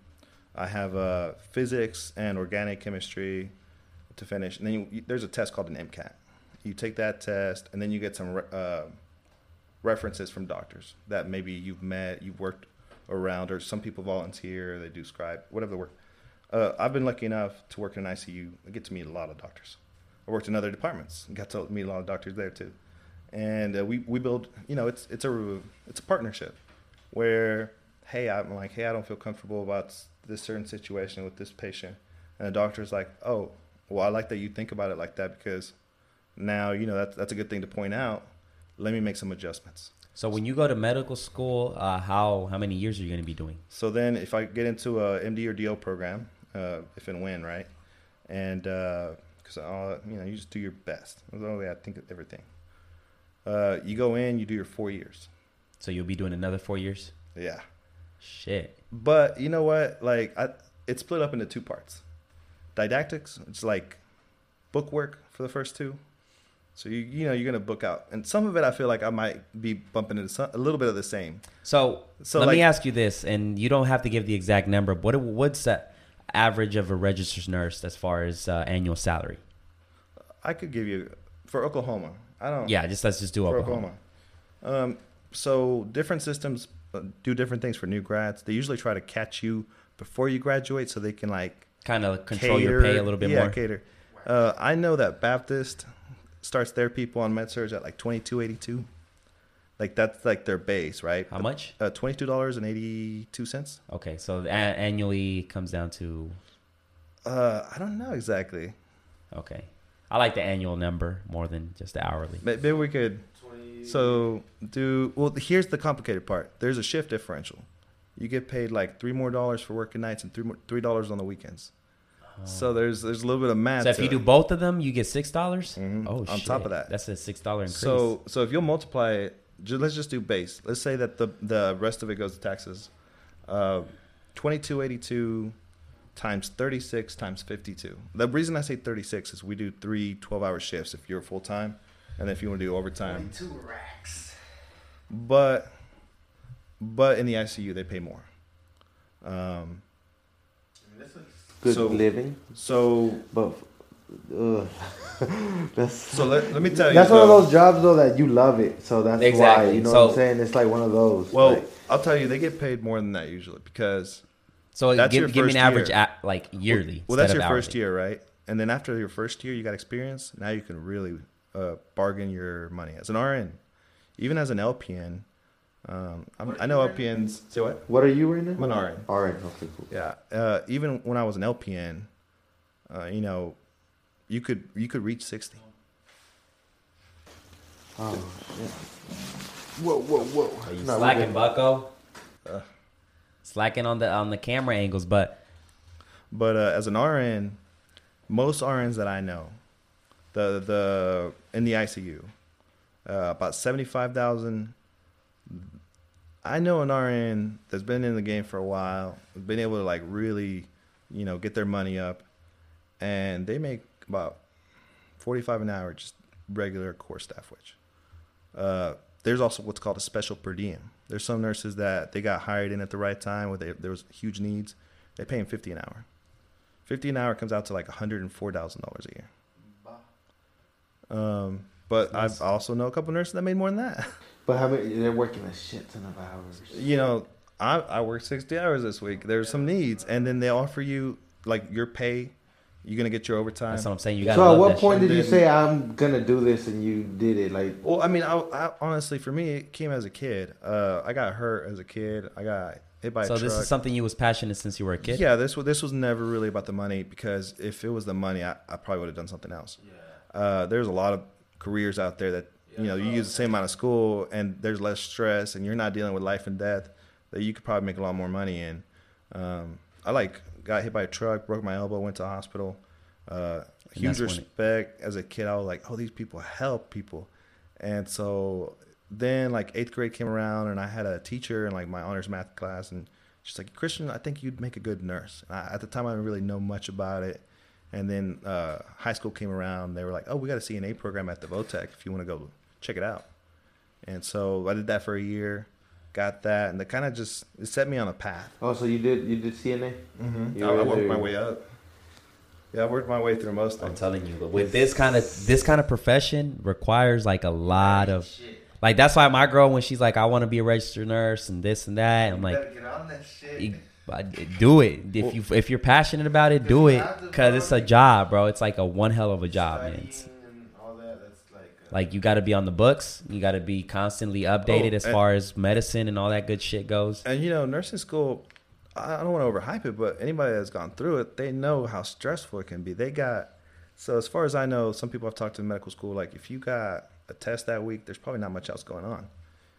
B: I have uh, physics and organic chemistry to finish, and then you, you- there's a test called an MCAT. You take that test, and then you get some re- uh, references from doctors that maybe you've met, you've worked around, or some people volunteer, they do scribe, whatever the work. Uh, I've been lucky enough to work in an ICU. I get to meet a lot of doctors. I worked in other departments, and got to meet a lot of doctors there too. And uh, we, we build, you know, it's it's a it's a partnership where hey, I'm like, hey, I don't feel comfortable about this certain situation with this patient, and the doctor's like, oh, well, I like that you think about it like that because now you know that's that's a good thing to point out. Let me make some adjustments.
A: So when you go to medical school, uh, how how many years are you going to be doing?
B: So then, if I get into a MD or DO program, uh, if and when, right, and because uh, you know, you just do your best. That's the only way I think of everything. Uh, you go in, you do your four years.
A: So you'll be doing another four years.
B: Yeah,
A: Shit.
B: But you know what? Like, I, it's split up into two parts. Didactics, it's like book work for the first two. So you you know you're gonna book out, and some of it I feel like I might be bumping into some, a little bit of the same.
A: So,
B: So,
A: let
B: like-
A: me ask you this, and you don't have to give the exact number. What what's the average of a registered nurse as far as uh, annual salary?
B: I could give you for Oklahoma. I don't.
A: Yeah, just let's just do Oklahoma.
B: Oklahoma. Um, so different systems do different things for new grads. They usually try to catch you before you graduate, so they can like
A: Kind of control your pay a little bit
B: yeah,
A: more.
B: cater. Uh, I know that Baptist starts their people on med surg at like twenty two eighty two. Like that's like their base, right?
A: How much?
B: Uh, twenty two dollars and eighty two cents.
A: Okay, so a- annually comes down to
B: Uh, I don't know exactly.
A: okay. I like the annual number more than just the hourly.
B: Maybe we could. So do well. Here's the complicated part. There's a shift differential. You get paid like three more dollars for working nights and three more, three dollars on the weekends. So there's there's a little bit of math.
A: So if you do both of them, you get six dollars.
B: Mhm.
A: Oh,
B: On
A: shit.
B: top of that.
A: that's a six dollar increase.
B: So so if you'll multiply it, ju- let's just do base. Let's say that the the rest of it goes to taxes. Uh, twenty two eighty two times thirty six times fifty two. The reason I say thirty six is we do three 12 hour shifts if you're full time, and if you want to do overtime.
D: Two racks.
B: But but in the ICU they pay more. Um,
C: Good
B: So-
C: living,
B: so
C: but uh, that's
B: so let, let me tell you.
C: that's one of those jobs though that you love it. So that's why you know
A: So-
C: what I'm saying. It's like one of those.
B: Well,
C: like,
B: I'll tell you, they get paid more than that usually because
A: so
B: that's
A: give,
B: your
A: give me an average
B: year.
A: at, like yearly.
B: Well, that's your first
A: hourly.
B: year, right? And then after your first year, you got experience. Now you can really uh, bargain your money as an RN, even as an LPN. Um, I'm, I know LPNs. Say what?
C: what are you right now?
B: I'm an RN.
C: All right. Okay. Cool.
B: Yeah. Uh, even when I was an LPN, uh, you know, you could you could reach sixty.
C: Oh shit. Whoa, whoa, whoa.
A: Are you
C: No,
A: slacking,
C: good.
A: Bucko?
B: Uh.
A: slacking on the on the camera angles, but
B: But uh, as an RN, most RNs that I know, the the in the ICU, uh, about seventy five thousand. I know an RN that's been in the game for a while, been able to like really, you know, get their money up, and they make about forty five an hour, just regular core staff wage. Uh, there's also what's called a special per diem. There's some nurses that they got hired in at the right time where they, there was huge needs. They pay them fifty an hour. Fifty an hour comes out to like hundred and four thousand dollars a year. Um, but
A: Nice.
B: I also know a couple nurses that made more than that.
C: But how many? They're working a shit ton of hours.
B: you know, I I worked sixty hours this week. There's some needs, and then they offer you like your pay. You're gonna get your overtime.
A: that's what I'm saying. You got.
C: So at what point
B: shit.
C: did you say I'm gonna do this and you did it? Like,
B: Well, I mean, I, I honestly, for me, it came as a kid. Uh, I got hurt as a kid. I got hit by
A: So
B: a truck.
A: this is something you was passionate since you were a kid.
B: Yeah, this was this was never really about the money because if it was the money, I, I probably would have done something else. Uh, there's a lot of careers out there that you know you use the same amount of school and there's less stress and you're not dealing with life and death that you could probably make a lot more money in. Um, I like got hit by a truck, broke my elbow, went to the hospital. Uh, huge
A: that's when it-
B: respect as a kid. I was like, oh, these people help people, and so then like eighth grade came around and I had a teacher in like my honors math class and she's like, Christian, I think you'd make a good nurse. And I, at the time, I didn't really know much about it. And then uh, high school came around. They were like, oh, we got a CNA program at the Votech if you want to go check it out. And so I did that for a year, got that, and it kind of just it set me on a path.
C: Oh, so you did you did CNA?
B: Mm-hmm.
C: You
B: I, I worked my way up. Yeah, I worked my way through most
A: I'm telling you, but with this kind of this kind of profession requires like a lot of like that's why my girl when she's like I want to be a registered nurse and this and that I'm like
B: get on that shit.
A: But do it if you if you're passionate about it do it because it's a job bro it's like a one hell of a job man it's,
B: all that. That's like, uh,
A: you got to be on the books you got to be constantly updated
B: Oh,
A: as far as medicine and all that good shit goes
B: And you know, nursing school, I don't want to overhype it, but anybody that's gone through it, they know how stressful it can be. They got, so as far as I know, some people I've talked to in medical school, like if you got a test that week, there's probably not much else going on.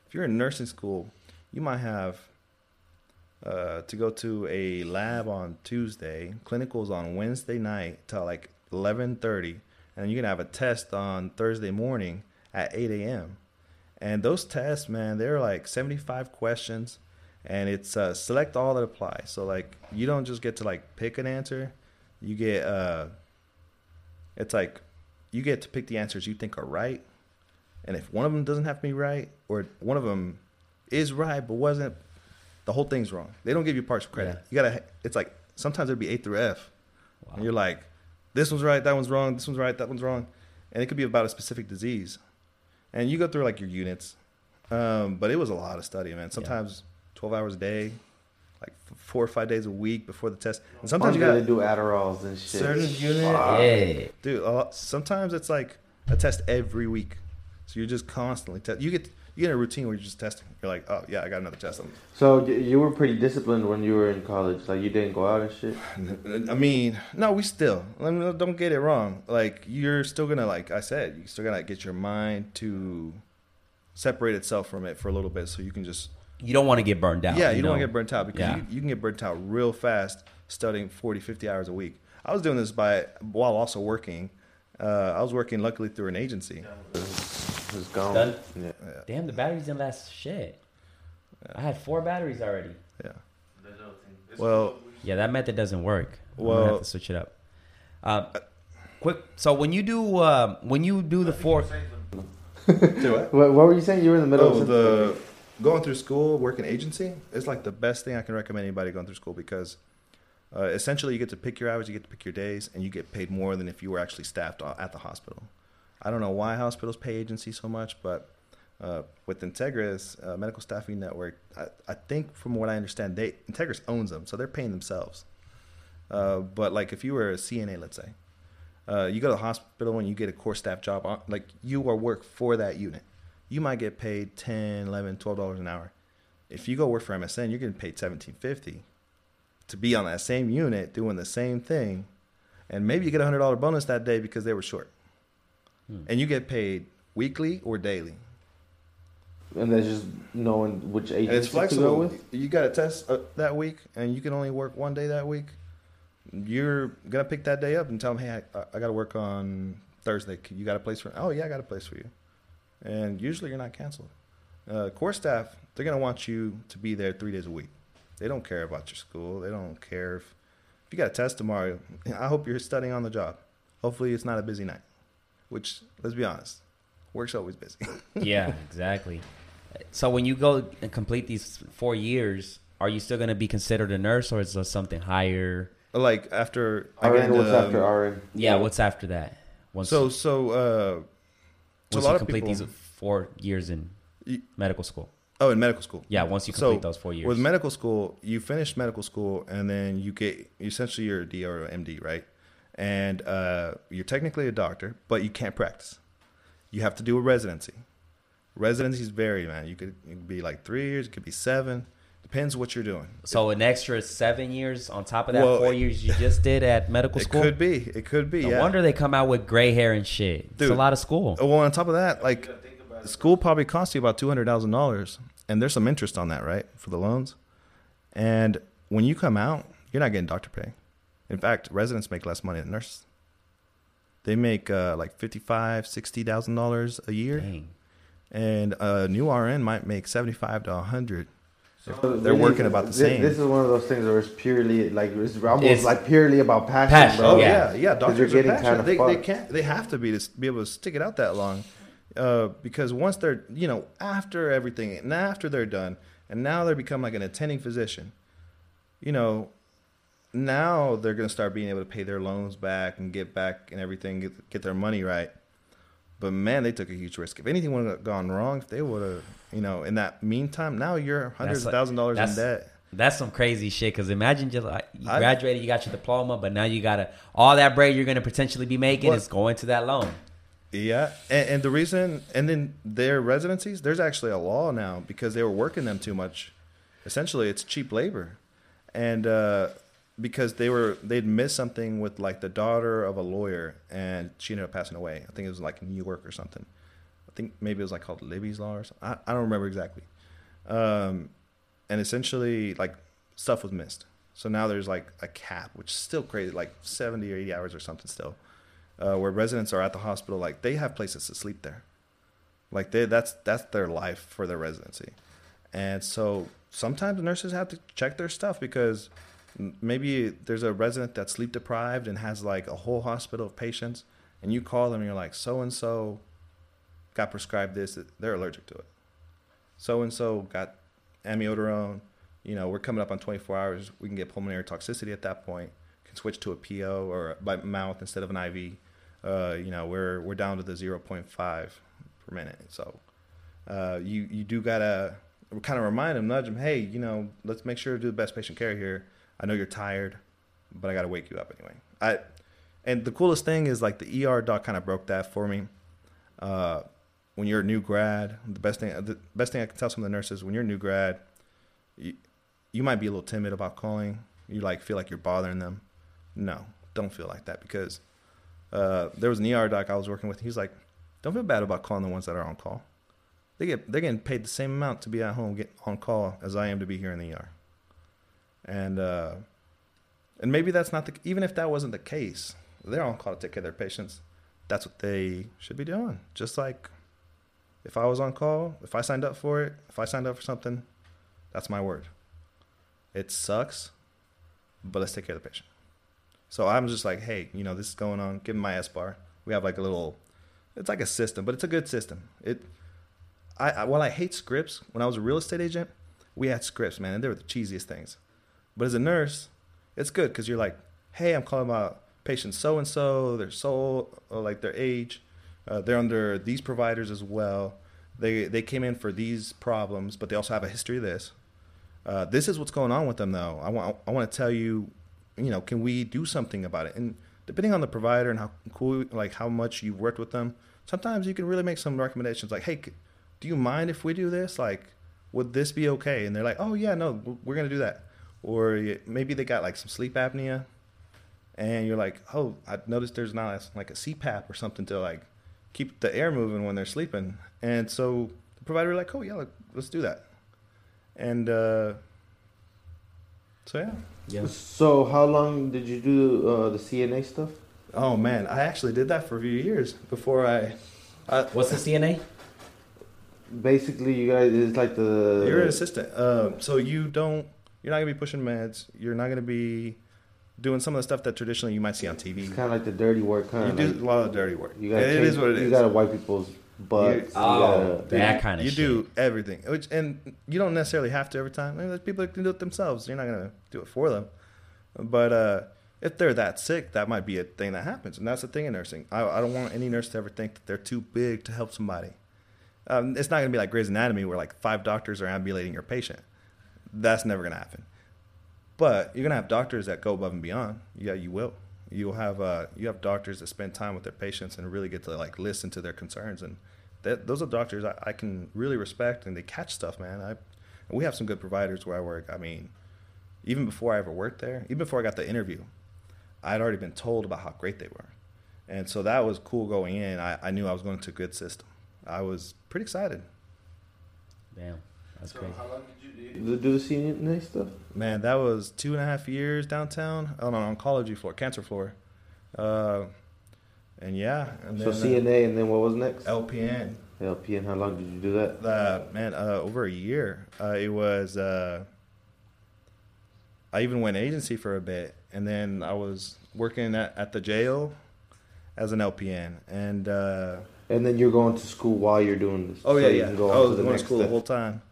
B: If you're in nursing school, you might have uh, to go to a lab on Tuesday, clinicals on Wednesday night till like 11:30, and you're gonna have a test on Thursday morning at 8 a.m. And those tests, man, they're like 75 questions, and it's uh, select all that apply. So like you don't just get to like pick an answer, you get uh, it's like you get to pick the answers you think are right, and if one of them doesn't have to be right, or one of them is right but wasn't, the whole thing's wrong. They don't give you partial credit.
A: Yeah.
B: You gotta. It's like sometimes it'd be A through F,
A: Wow.
B: and you're like, this one's right, that one's wrong, this one's right, that one's wrong, and it could be about a specific disease, and you go through like your units. Um, but it was a lot of study, man. Sometimes twelve hours a day, like four or five days a week before the test, and sometimes you
C: Sometimes gotta do Adderalls and shit.
B: certain unit.
A: yeah
B: Dude, a lot, sometimes it's like a test every week, so you're just constantly test. You get you get a routine where you're just testing. You're like, oh yeah, I got another test.
C: So you were pretty disciplined when you were in college. Like you didn't go out and shit.
B: I mean, no, we still. I mean, don't get it wrong. Like you're still gonna, like I said, you still gotta get your mind to separate itself from it for a little bit, so you can just
A: you don't want to get burned out
B: yeah, you, don't want to get burnt out because
A: Yeah.
B: you, you can get burnt out real fast studying 40, 50 hours a week. I was doing this by while also working. Uh, I was working luckily through an agency.
C: It's, it's gone.
A: Done?
C: Yeah.
A: damn the batteries didn't last shit I had four batteries already
B: Yeah.
D: The little thing. This
B: Well,
A: Yeah, that method doesn't work. I'm gonna
B: Well-
A: have to switch it up. Um, quick. So when you do um, when you do the four,
B: what?
C: What, what were you saying? You were in the middle
B: Oh,
C: of
B: the going through school, working agency is like the best thing I can recommend anybody going through school because uh, essentially you get to pick your hours, you get to pick your days, and you get paid more than if you were actually staffed at the hospital. I don't know why hospitals pay agency so much, but uh, with Integris uh, Medical Staffing Network, I, I think from what I understand, they Integris owns them, so they're paying themselves. Uh, but like if you were a CNA, let's say, uh, you go to the hospital and you get a core staff job, on, like you are work for that unit. You might get paid 10 11 12 dollars an hour. If you go work for MSN, you're getting paid 1750 to be on that same unit doing the same thing, and maybe you get a hundred dollar bonus that day because they were short,
A: Hmm.
B: and you get paid weekly or daily.
C: and there's just knowing which
B: And
C: agency
B: it's
C: to go
B: flexible.
C: with.
B: You got a test uh, that week, and you can only work one day that week. You're gonna pick that day up and tell them, "Hey, I, I got to work on Thursday. You got a place for?" Oh yeah, I got a place for you. And usually you're not canceled. Uh, core staff, they're gonna want you to be there three days a week. They don't care about your school. They don't care if, if you got a test tomorrow. I hope you're studying on the job. Hopefully it's not a busy night. Which, let's be honest, work's always busy.
A: yeah, exactly. So when you go and complete these four years, are you still gonna be considered a nurse, or is there something higher?
B: like after I get
C: RN, what's
B: into,
C: after RN?
A: Yeah, what's after that? Once
B: So
A: you,
B: so uh, so
A: once
B: a
A: you
B: lot of
A: complete
B: people.
A: these four years in
B: You-
A: medical school.
B: oh, in medical school.
A: Yeah, once you
B: So,
A: complete those four years.
B: With medical school, you finish medical school and then you get essentially you're a D or a MD, right? And uh, you're technically a doctor, but you can't practice. You have to do a residency. Residencies vary, man. You could, it could be like three years, it could be seven, Depends what you're doing.
A: So an extra seven years on top of that
B: Well,
A: four years you just did at medical
B: It
A: school.
B: It could be. It could be.
A: No
B: yeah.
A: wonder they come out with gray hair and shit. it's a lot of school.
B: Oh, Well, on top of that, like school probably costs you about two hundred thousand dollars, and there's some interest on that, right, for the loans. And when you come out, you're not getting doctor pay. In fact, residents make less money than nurses. They make uh, like fifty-five, sixty thousand dollars a year,
A: Dang.
B: and a new RN might make seventy-five to a hundred.
C: So
B: They're
C: really,
B: working about the
C: thi-
B: same.
C: This is one of those things where it's purely like it's almost
A: It's-
C: like purely about passion,
A: Passion,
C: bro.
B: Oh
A: Yeah.
B: yeah, yeah.
C: 'Cause you're
B: Doctors are passionate.
C: kinda
B: They, they can't. They have to be to be able to stick it out that long, uh, because once they're you know after everything and after they're done, and now they're become like an attending physician, you know, now they're gonna start being able to pay their loans back and get back and everything, get, get their money right. But man, they took a huge risk. If anything would have gone wrong, if they would have, you know, in that meantime, now you're hundreds of thousand dollars in debt.
A: That's some crazy shit. Because imagine just like you
B: I-
A: graduated, you got your diploma, but now you gotta all that bread you're gonna potentially be making
B: What?
A: is going to that loan.
B: Yeah, and, and the reason, and then their residencies, there's actually a law now because they were working them too much. Essentially, it's cheap labor, and uh, because they were they'd missed something with like the daughter of a lawyer, and she ended up passing away. I think it was like New York or something. I think maybe it was like called Libby's law or something. I, I don't remember exactly. Um, and essentially, like stuff was missed. So now there's like a cap, which is still crazy, like 70 or 80 hours or something still uh, where residents are at the hospital, like they have places to sleep there. Like they, that's that's their life for their residency, and so sometimes nurses have to check their stuff because maybe there's a resident that's sleep deprived and has like a whole hospital of patients, and you call them and you're like, so and so got prescribed this, they're allergic to it. So and so got amiodarone. You know, we're coming up on 24 hours. We can get pulmonary toxicity at that point. Can switch to a PO or by mouth instead of an IV. Uh, you know, we're we're down to the 0.5 per minute. So uh, you you do gotta kind of remind them, nudge them. Hey, you know, let's make sure to do the best patient care here. I know you're tired, but I gotta wake you up anyway. I and the coolest thing is like the ER doc kind of broke that for me. Uh, when you're a new grad, the best thing the best thing I can tell some of the nurses when you're a new grad, you, you might be a little timid about calling. You like feel like you're bothering them. No, don't feel like that because uh, there was an ER doc I was working with. He's like, don't feel bad about calling the ones that are on call. They get they're getting paid the same amount to be at home get on call as I am to be here in the ER. And uh, and maybe that's not the even if that wasn't the case, they're on call to take care of their patients. That's what they should be doing. Just like if I was on call, if I signed up for it, if I signed up for something, that's my word. It sucks, but let's take care of the patient. So I'm just like, hey, you know, this is going on. Give me my SBAR. We have like a little, it's like a system, but it's a good system. It, I, I while I hate scripts, when I was a real estate agent, we had scripts, man, and they were the cheesiest things. But as a nurse, it's good because you're like, hey, I'm calling my patient so and so, their soul, like their age. Uh, they're under these providers as well. They they came in for these problems, but they also have a history of this. Uh, this is what's going on with them, though. I want I want to tell you, you know, can we do something about it? And depending on the provider and how cool, like how much you've worked with them, sometimes you can really make some recommendations. Like, hey, do you mind if we do this? Like, would this be okay? And they're like, oh yeah, no, we're gonna do that. Or maybe they got like some sleep apnea, and you're like, oh, I noticed there's not like a CPAP or something to like keep the air moving when they're sleeping. And so the provider like, oh yeah, like, let's do that. And uh, so yeah.
A: Yeah.
C: So how long did you do uh, the CNA stuff?
B: Oh man, I actually did that for a few years before I. I
A: What's the CNA?
C: Basically, you guys it's like the
B: you're an assistant, um, so you don't. You're not gonna be pushing meds. You're not gonna be doing some of the stuff that traditionally you might see on TV.
C: It's kind of like the dirty work,
B: You
C: kind
B: do
C: of.
B: a lot of dirty work.
C: you gotta
B: it
C: change-
B: is what it is.
C: You gotta wipe people's butts. you
A: Oh,
C: gotta-
A: that
B: You-
A: kind of shit.
B: you
A: shit.
B: do everything, which and you don't necessarily have to every time. I mean, there's people that can do it themselves. You're not gonna do it for them. But uh, if they're that sick, that might be a thing that happens, and that's the thing in nursing. I, I don't want any nurse to ever think that they're too big to help somebody. Um, it's not gonna be like Grey's Anatomy, where like five doctors are ambulating your patient. That's never gonna happen. But you're gonna have doctors that go above and beyond. Yeah, you will. You'll have uh, you have doctors that spend time with their patients and really get to like listen to their concerns, and that those are doctors I, I can really respect, and they catch stuff, man. I we have some good providers where I work. I mean, even before I ever worked there, even before I got the interview, I'd already been told about how great they were. And so that was cool going in. I, I knew I was going to a good system. I was pretty excited.
A: Damn, that's
C: So
A: crazy.
C: how long did you do, do the CNA stuff?
B: Man, that was two and a half years downtown on an oncology floor, cancer floor. Uh, and yeah, and
C: So
B: then,
C: CNA, and then what was next?
B: LPN.
C: LPN. And how long did you do that?
B: Uh, man, uh, over a year. Uh, it was. Uh, I even went agency for a bit, and then I was working at, at the jail as an LPN. And uh,
C: And then you're going to school while you're doing this.
B: oh
C: so
B: yeah,
C: you
B: yeah,
C: can go
B: I was going to
C: next
B: school the whole time.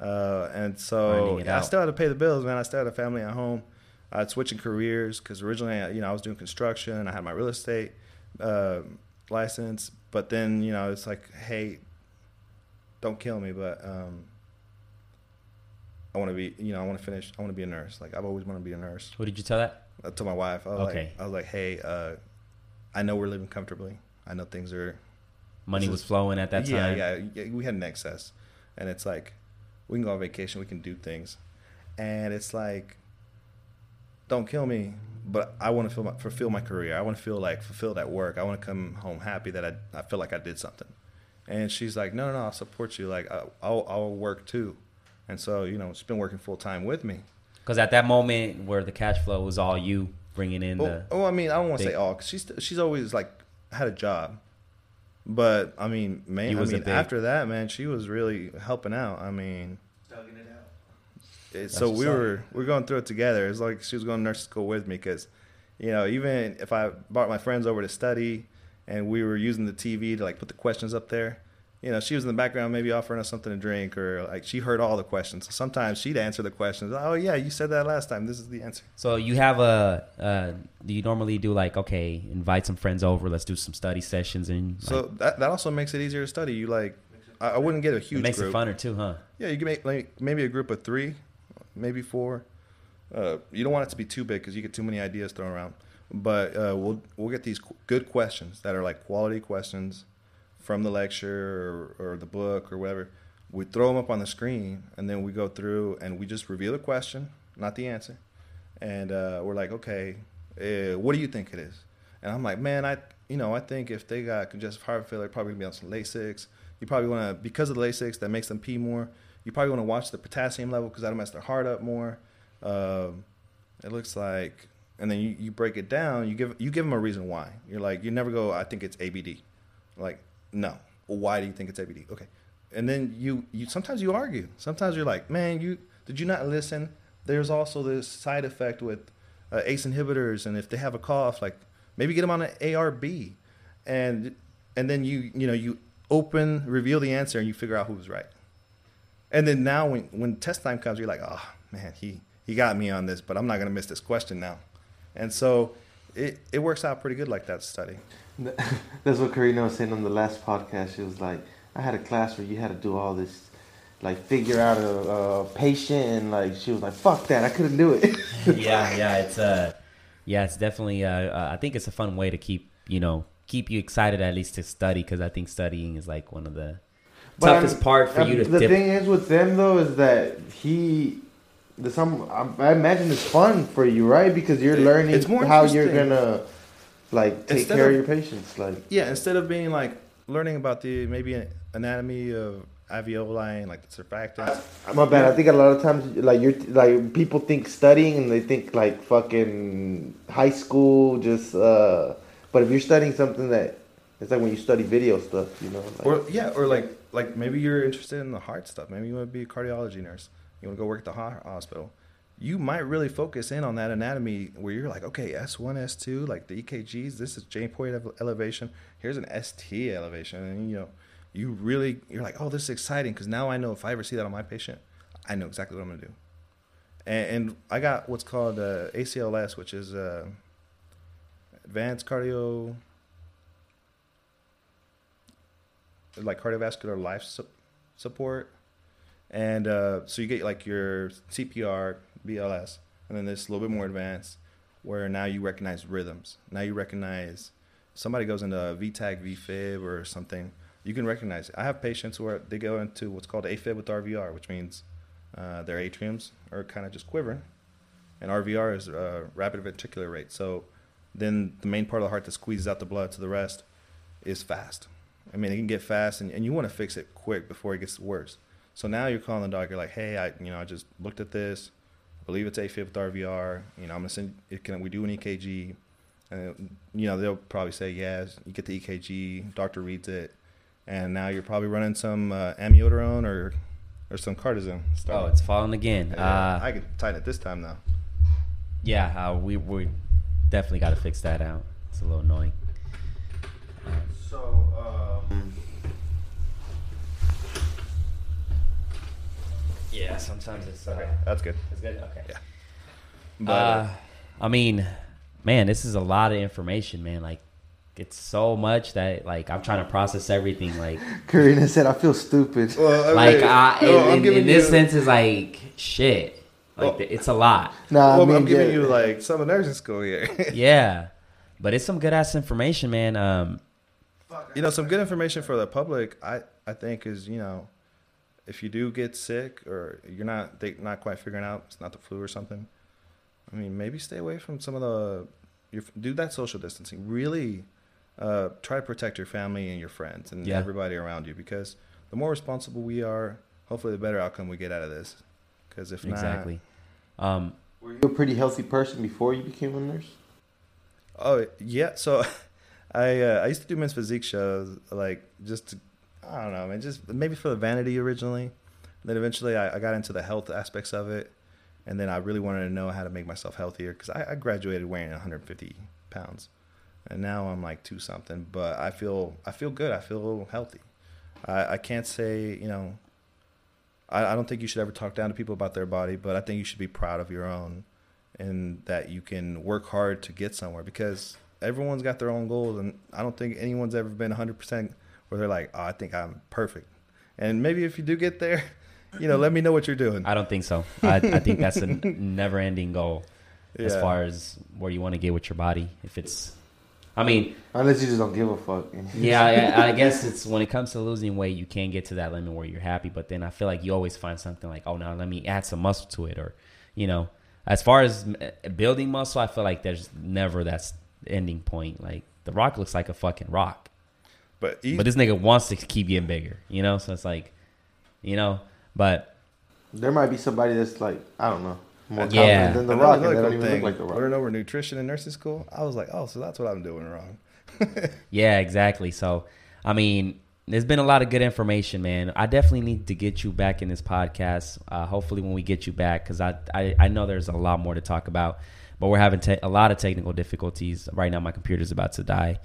B: Uh, and so I still had to pay the bills, man. I still had a family at home. I had switching careers because originally, you know, I was doing construction. I had my real estate uh, license, but then, you know, it's like, hey, don't kill me, but um, I want to be, you know, I want to finish. I want to be a nurse. Like I've always wanted to be a nurse.
A: What did you tell that?
B: I told my wife, I was
A: Okay.
B: like, I was like, hey, uh, I know we're living comfortably. I know things are
A: Money was
B: is-
A: flowing at that time.
B: yeah, yeah, yeah. We had an excess, and it's like we can go on vacation, we can do things, and it's like, don't kill me, but I want to feel my, fulfill my career. I want to feel like fulfilled at work. I want to come home happy that I I feel like I did something. And she's like, no, no, no, I'll support you. Like I- I'll I'll work too, and so you know she's been working full time with me.
A: Because at that moment where the cash flow was all you bringing in
B: Oh,
A: the.
B: oh, I mean, I don't want to say all, 'cause she's she's always like had a job, but I mean, man, I mean, after that, man, she was really helping out. I mean, it, so we
A: up.
B: were we are going through it together. It's like she was going to nursing school with me because, you know, even if I brought my friends over to study, and we were using the TV to like put the questions up there. You know, she was in the background, maybe offering us something to drink, or like she heard all the questions. So sometimes she'd answer the questions. Oh yeah, you said that last time. This is the answer.
A: So you have a. Uh, do you normally do like okay, invite some friends over, let's do some study sessions, and like,
B: So that that also makes it easier to study. You like, I, I wouldn't get a huge
A: it makes
B: group.
A: it funner too, huh?
B: Yeah, you can make like maybe a group of three, maybe four. Uh, you don't want it to be too big because you get too many ideas thrown around. But uh, we'll we'll get these qu- good questions that are like quality questions from the lecture or, or the book or whatever. We throw them up on the screen and then we go through and we just reveal the question, not the answer. And uh, we're like, okay, uh, what do you think it is? And I'm like, man, I you know I think if they got congestive heart failure, probably gonna be on some Lasix. You probably want to because of the Lasix that makes them pee more. You probably want to watch the potassium level because that'll mess their heart up more. Um, it looks like, and then you, you break it down. You give you give them a reason why. You're like you never go. I think it's ABD. Like no. Why do you think it's ABD? Okay, and then you you sometimes you argue. Sometimes you're like, man, you did you not listen? There's also this side effect with uh, ACE inhibitors, and if they have a cough, like maybe get them on an ARB, and and then you you know you open reveal the answer and you figure out who's right. And then now when when test time comes, you're like, oh man, he he got me on this, but I'm not gonna miss this question now. And so it it works out pretty good like that study.
C: That's what Karina was saying on the last podcast. She was like, I had a class where you had to do all this, like figure out a, a patient, and like she was like, fuck that, I couldn't do it.
A: yeah, yeah, it's uh, yeah, it's definitely. Uh, uh, I think it's a fun way to keep you know keep you excited at least to study because I think studying is like one of the
C: But
A: toughest
C: I'm-
A: part for
C: I'm-
A: you to
C: The
A: dip.
C: thing is with them though is that he, the some I I imagine it's fun for you, right? Because you're
B: It-
C: learning
B: it's more
C: how you're gonna like take
B: Instead
C: care of,
B: of-
C: your patients. Like
B: Yeah, instead of being like learning about the maybe anatomy of alveoli and like the surfactants.
C: my bad. I think a lot of times like you're like people think studying and they think like fucking high school just. uh But if you're studying something that it's like when you study video stuff, you know. Like,
B: Or yeah, or like like maybe you're interested in the heart stuff. Maybe you want to be a cardiology nurse. You want to go work at the hospital. You might really focus in on that anatomy where you're like, okay, S1, S2, like the EKGs. This is J point elevation. Here's an ST elevation, and you know, you really you're like, oh, this is exciting because now I know if I ever see that on my patient, I know exactly what I'm gonna do. And, and I got what's called uh, ACLS, which is uh, advanced cardio like cardiovascular life su- support, and uh, so you get like your CPR, BLS, and then this a little bit more advanced, where now you recognize rhythms. Now you recognize somebody goes into V-tach, VFib, or something. You can recognize. It. I have patients who are they go into what's called AFib with RVR, which means uh, their atriums are kind of just quivering, and RVR is uh, rapid ventricular rate. So then the main part of the heart that squeezes out the blood to the rest is fast. I mean, it can get fast, and, and you want to fix it quick before it gets worse. So now you're calling the doctor like, hey, I you know I just looked at this, I believe it's AFib with RVR. You know, I'm gonna send. It, can we do an EKG? And you know they'll probably say yes. You get the EKG, doctor reads it, and now you're probably running some uh, amiodarone or or some Cardizem.
A: Oh, it's falling again.
B: Yeah,
A: Uh,
B: I can tighten it this time though.
A: yeah, uh, we we definitely got to fix that out. It's a little annoying.
C: So, um,
A: Yeah, sometimes it's uh,
B: That's good.
A: it's good. Okay.
B: Yeah. But
A: uh,
B: uh,
A: I mean, man, this is a lot of information, man. Like, it's so much that like I'm trying to process everything. Like,
C: Karina said, "I feel stupid."
B: well,
A: like
B: mean,
A: I,
B: no,
A: in,
B: I'm
A: in, in this
B: you-
A: sense, is like shit. Like,
B: Well-
A: it's a lot.
C: Nah,
B: well,
C: I mean,
B: I'm giving
C: yeah.
B: you like some of nursing school here.
A: Yeah, but it's some good ass information, man. Um,
B: you know, some good information for the public. I I think is you know, if you do get sick or you're not they not quite figuring out it's not the flu or something. I mean, maybe stay away from some of the. Your, do that social distancing. Really, uh, try to protect your family and your friends and
A: Yeah.
B: everybody around you because the more responsible we are, hopefully, the better outcome we get out of this. Because if not,
A: exactly. Um,
C: Were you a pretty healthy person before you became a nurse?
B: oh yeah. So, I uh, I used to do men's physique shows like just to, I don't know, man, just maybe for the vanity originally. Then eventually, I, I got into the health aspects of it, and then I really wanted to know how to make myself healthier because I, I graduated weighing 150 pounds, and now I'm like two something. But I feel I feel good. I feel healthy. I, I can't say you know. I, I don't think you should ever talk down to people about their body, but I think you should be proud of your own, and that you can work hard to get somewhere because everyone's got their own goals, and I don't think anyone's ever been 100 percent where they're like, oh, I think I'm perfect. And maybe if you do get there, you know, let me know what you're doing.
A: I don't think so. I, I think that's a never-ending goal as far as where you want to get with your body. If it's, I mean,
C: Unless you just don't give a fuck.
A: yeah, I, I guess it's when it comes to losing weight, you can get to that limit where you're happy. But then I feel like you always find something like, oh, now let me add some muscle to it, or you know, as far as uh, building muscle, I feel like there's never that ending point. Like the Rock looks like a fucking rock,
B: But, he,
A: but this nigga wants to keep getting bigger, you know. So it's like, you know, but
C: There might be somebody that's like, I don't know, more
A: Yeah.
C: confident than the
B: another-
C: Rock, and
B: another
C: they don't even
B: thing,
C: look like the Rock.
B: Learning over nutrition in nursing school, I was like, oh, so that's what I'm doing wrong.
A: Yeah, exactly. So, I mean, there's been a lot of good information, man. I definitely need to get you back in this podcast. Uh, hopefully, when we get you back, because I, I I know there's a lot more to talk about, but we're having te- a lot of technical difficulties right now. My computer's about to die,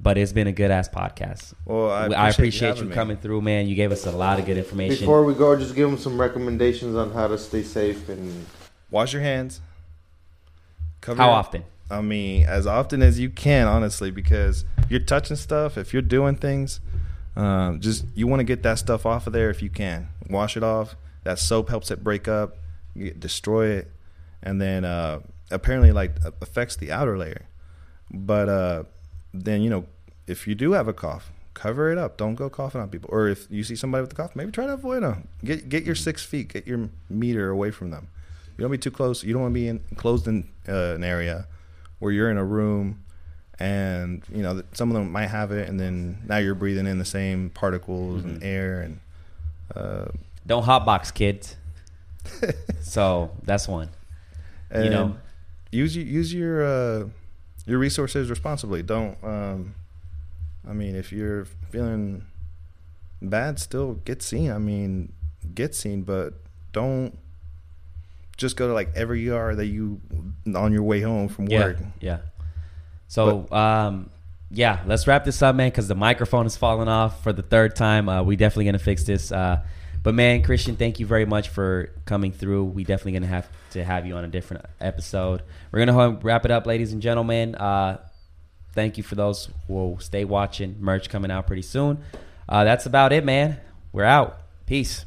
A: but it's been a good ass podcast.
B: Well, I
A: I
B: appreciate,
A: appreciate,
B: you,
A: you,
B: having me.
A: coming through, man. You gave us a lot of good information.
C: Before we go, just give them some recommendations on how to stay safe and
B: Wash your hands. Cover
A: How
B: your-
A: often?
B: I mean, as often as you can, honestly, because you're touching stuff. If you're doing things, um, just you want to get that stuff off of there if you can. Wash it off. That soap helps it break up, you destroy it, and then uh, apparently like affects the outer layer. But uh, then you know, if you do have a cough, cover it up. Don't go coughing on people. Or if you see somebody with a cough, maybe try to avoid them. Get get your six feet, get your meter away from them. You don't be too close. You don't want to be in, enclosed in uh, an area where you're in a room and you know some of them might have it, and then now you're breathing in the same particles and air and. Uh,
A: Don't hotbox kids. so that's one. You know.
B: use your use your uh, your resources responsibly. Don't. Um, I mean, if you're feeling bad, still get seen. I mean, get seen, but don't just go to like every ER that you on your way home from
A: Yeah,
B: work.
A: yeah. So, um, yeah, let's wrap this up, man, because the microphone is falling off for the third time. Uh, we definitely gonna fix this. Uh, but man, Christian, thank you very much for coming through. We definitely gonna have to have you on a different episode. We're gonna wrap it up, ladies and gentlemen. Uh, thank you for those who will stay watching. Merch coming out pretty soon. Uh, that's about it, man. We're out. Peace.